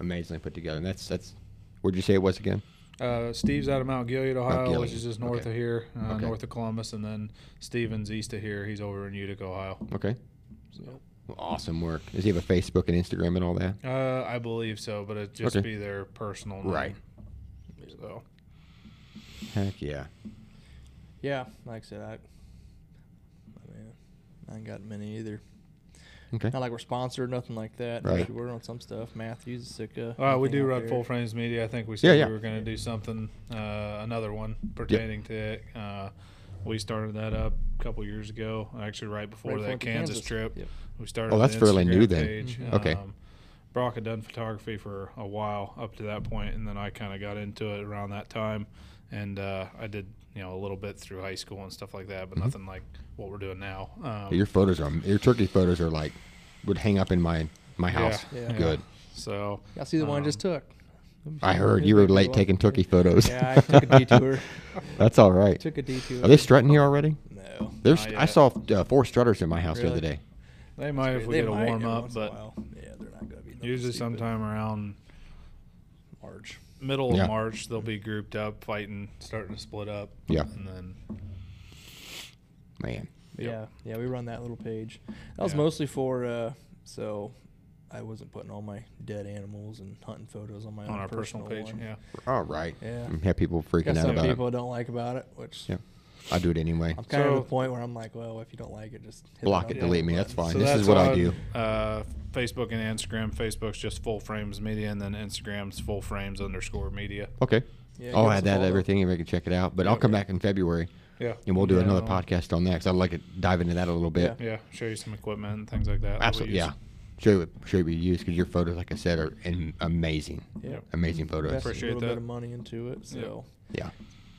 Amazingly put together. And that's that's. Where'd you say it was again? Uh, Steve's out of Mount Gilead, Ohio, which Gilead. is just north Okay. of here, uh, Okay. north of Columbus, and then Steven's east of here. He's over in Utica, Ohio. Okay. So. Well, awesome work. Does he have a Facebook and Instagram and all that? Uh, I believe so, but it just Okay. be their personal name. Right. So Heck yeah. yeah, like I said, I, I mean, I ain't got many either. Okay. Not like we're sponsored, nothing like that. Right. We're on some stuff. Mathews, Sitka. uh, we do run there. full frames media. I think we Yeah, said yeah. we were going to do something, uh, another one pertaining to it. Uh, we started that up a couple years ago, actually right before Right that before Kansas, Kansas. trip. Yep. We started. Oh, that's fairly new then. Page. Mhm. Okay. Um, Brock had done photography for a while up to that point, and then I kind of got into it around that time, and uh, I did you know a little bit through high school and stuff like that, but Mhm. nothing like what we're doing now. Um, your photos are your turkey photos are like would hang up in my my house. Yeah. Good. So I see the one I um, just took. I heard you were late taking turkey photos. Yeah, I took a detour. That's all right. took a detour. Are they strutting here already? No. There's Not I saw uh, four strutters in my house the other day. They might if we They get a warm up, once a but yeah, they're not gonna be usually stupid. sometime around March. Middle Yeah. of March they'll be grouped up, fighting, starting to split up. Yeah. and then Man. Yeah, yeah, we run that little page. That was Yeah. mostly for uh, so I wasn't putting all my dead animals and hunting photos on my on own our personal page. one. Yeah. All right. Yeah. We have people freaking Got out some about people it. don't like about it, which Yeah. I do it anyway. I'm kind of So- at the point where I'm like, well, if you don't like it, just hit Block it, unfollow delete me. That's button. fine. This is what I do. Uh, Facebook and Instagram. Facebook's just Full Frames Media, and then Instagram's Full Frames underscore Media. Okay. Yeah, I'll add that follow. everything and we can check it out. But I'll Yeah. come back in February Yeah. and we'll do Yeah, another podcast on that because I'd like to dive into that a little bit. Yeah, show you some equipment and things like that. that Absolutely. use. Yeah. Show you, show you what you use because your photos, like I said, are in, amazing. Yeah. Amazing photos. Invest a Appreciate little bit of money into it, so Yeah.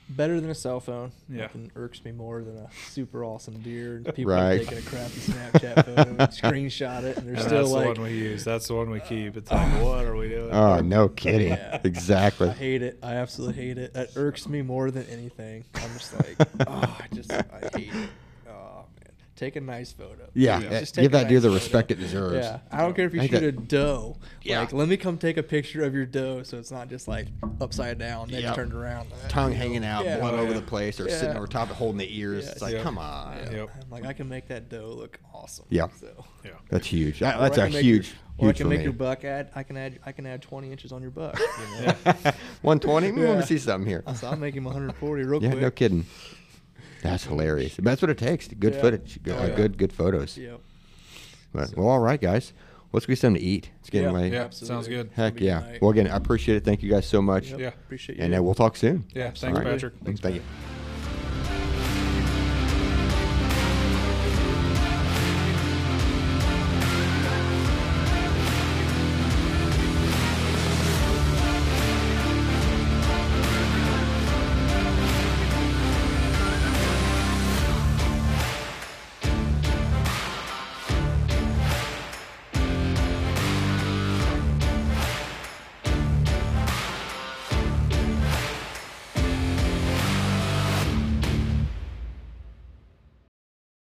Better than a cell phone. Yeah. Nothing irks me more than a super awesome deer and people Right. taking a crappy Snapchat photo and screenshot it, and they're And still that's like, the one we use. That's the one we uh, keep. It's like, what are we doing? Oh, no kidding. Yeah. Exactly. I hate it. I absolutely hate it. That irks me more than anything. I'm just like, oh, I just, I hate it. Man, take a nice photo. Yeah. Yeah. uh, Just take Give a that deer nice the photo. respect it deserves. Yeah, I don't care if you I shoot that- a doe. Yeah. Like, let me come take a picture of your doe, so it's not just like upside down, then Yep. turned around, Tongue you know? hanging out, Yeah. blood Oh, over yeah. the place, or Yeah. sitting over top of holding the ears. Yeah. It's like, Yep. come on. Yeah. Yep. I'm like, I can make that doe look awesome. Yeah. So. Yeah. That's huge. That- that's a can make huge, Your, or I can make me. your buck add. I can add. I can add 20 inches on your buck. You know? 120? Let me Yeah. see something here. so I'll make him 140 real Yeah, quick. no kidding. That's hilarious. That's what it takes. Good Yeah. footage. Good, Oh, uh, yeah. good, good photos. Yep. But, well, all right, guys. Let's get something to eat. It's getting Yeah. late. Yeah. Absolutely. sounds good. Heck yeah. good. Well, again, I appreciate it. Thank you guys so much. Yep. Yeah. Appreciate you. And uh, we'll talk soon. Yeah. Thanks, All right. Patrick. Thanks, Thank man. you.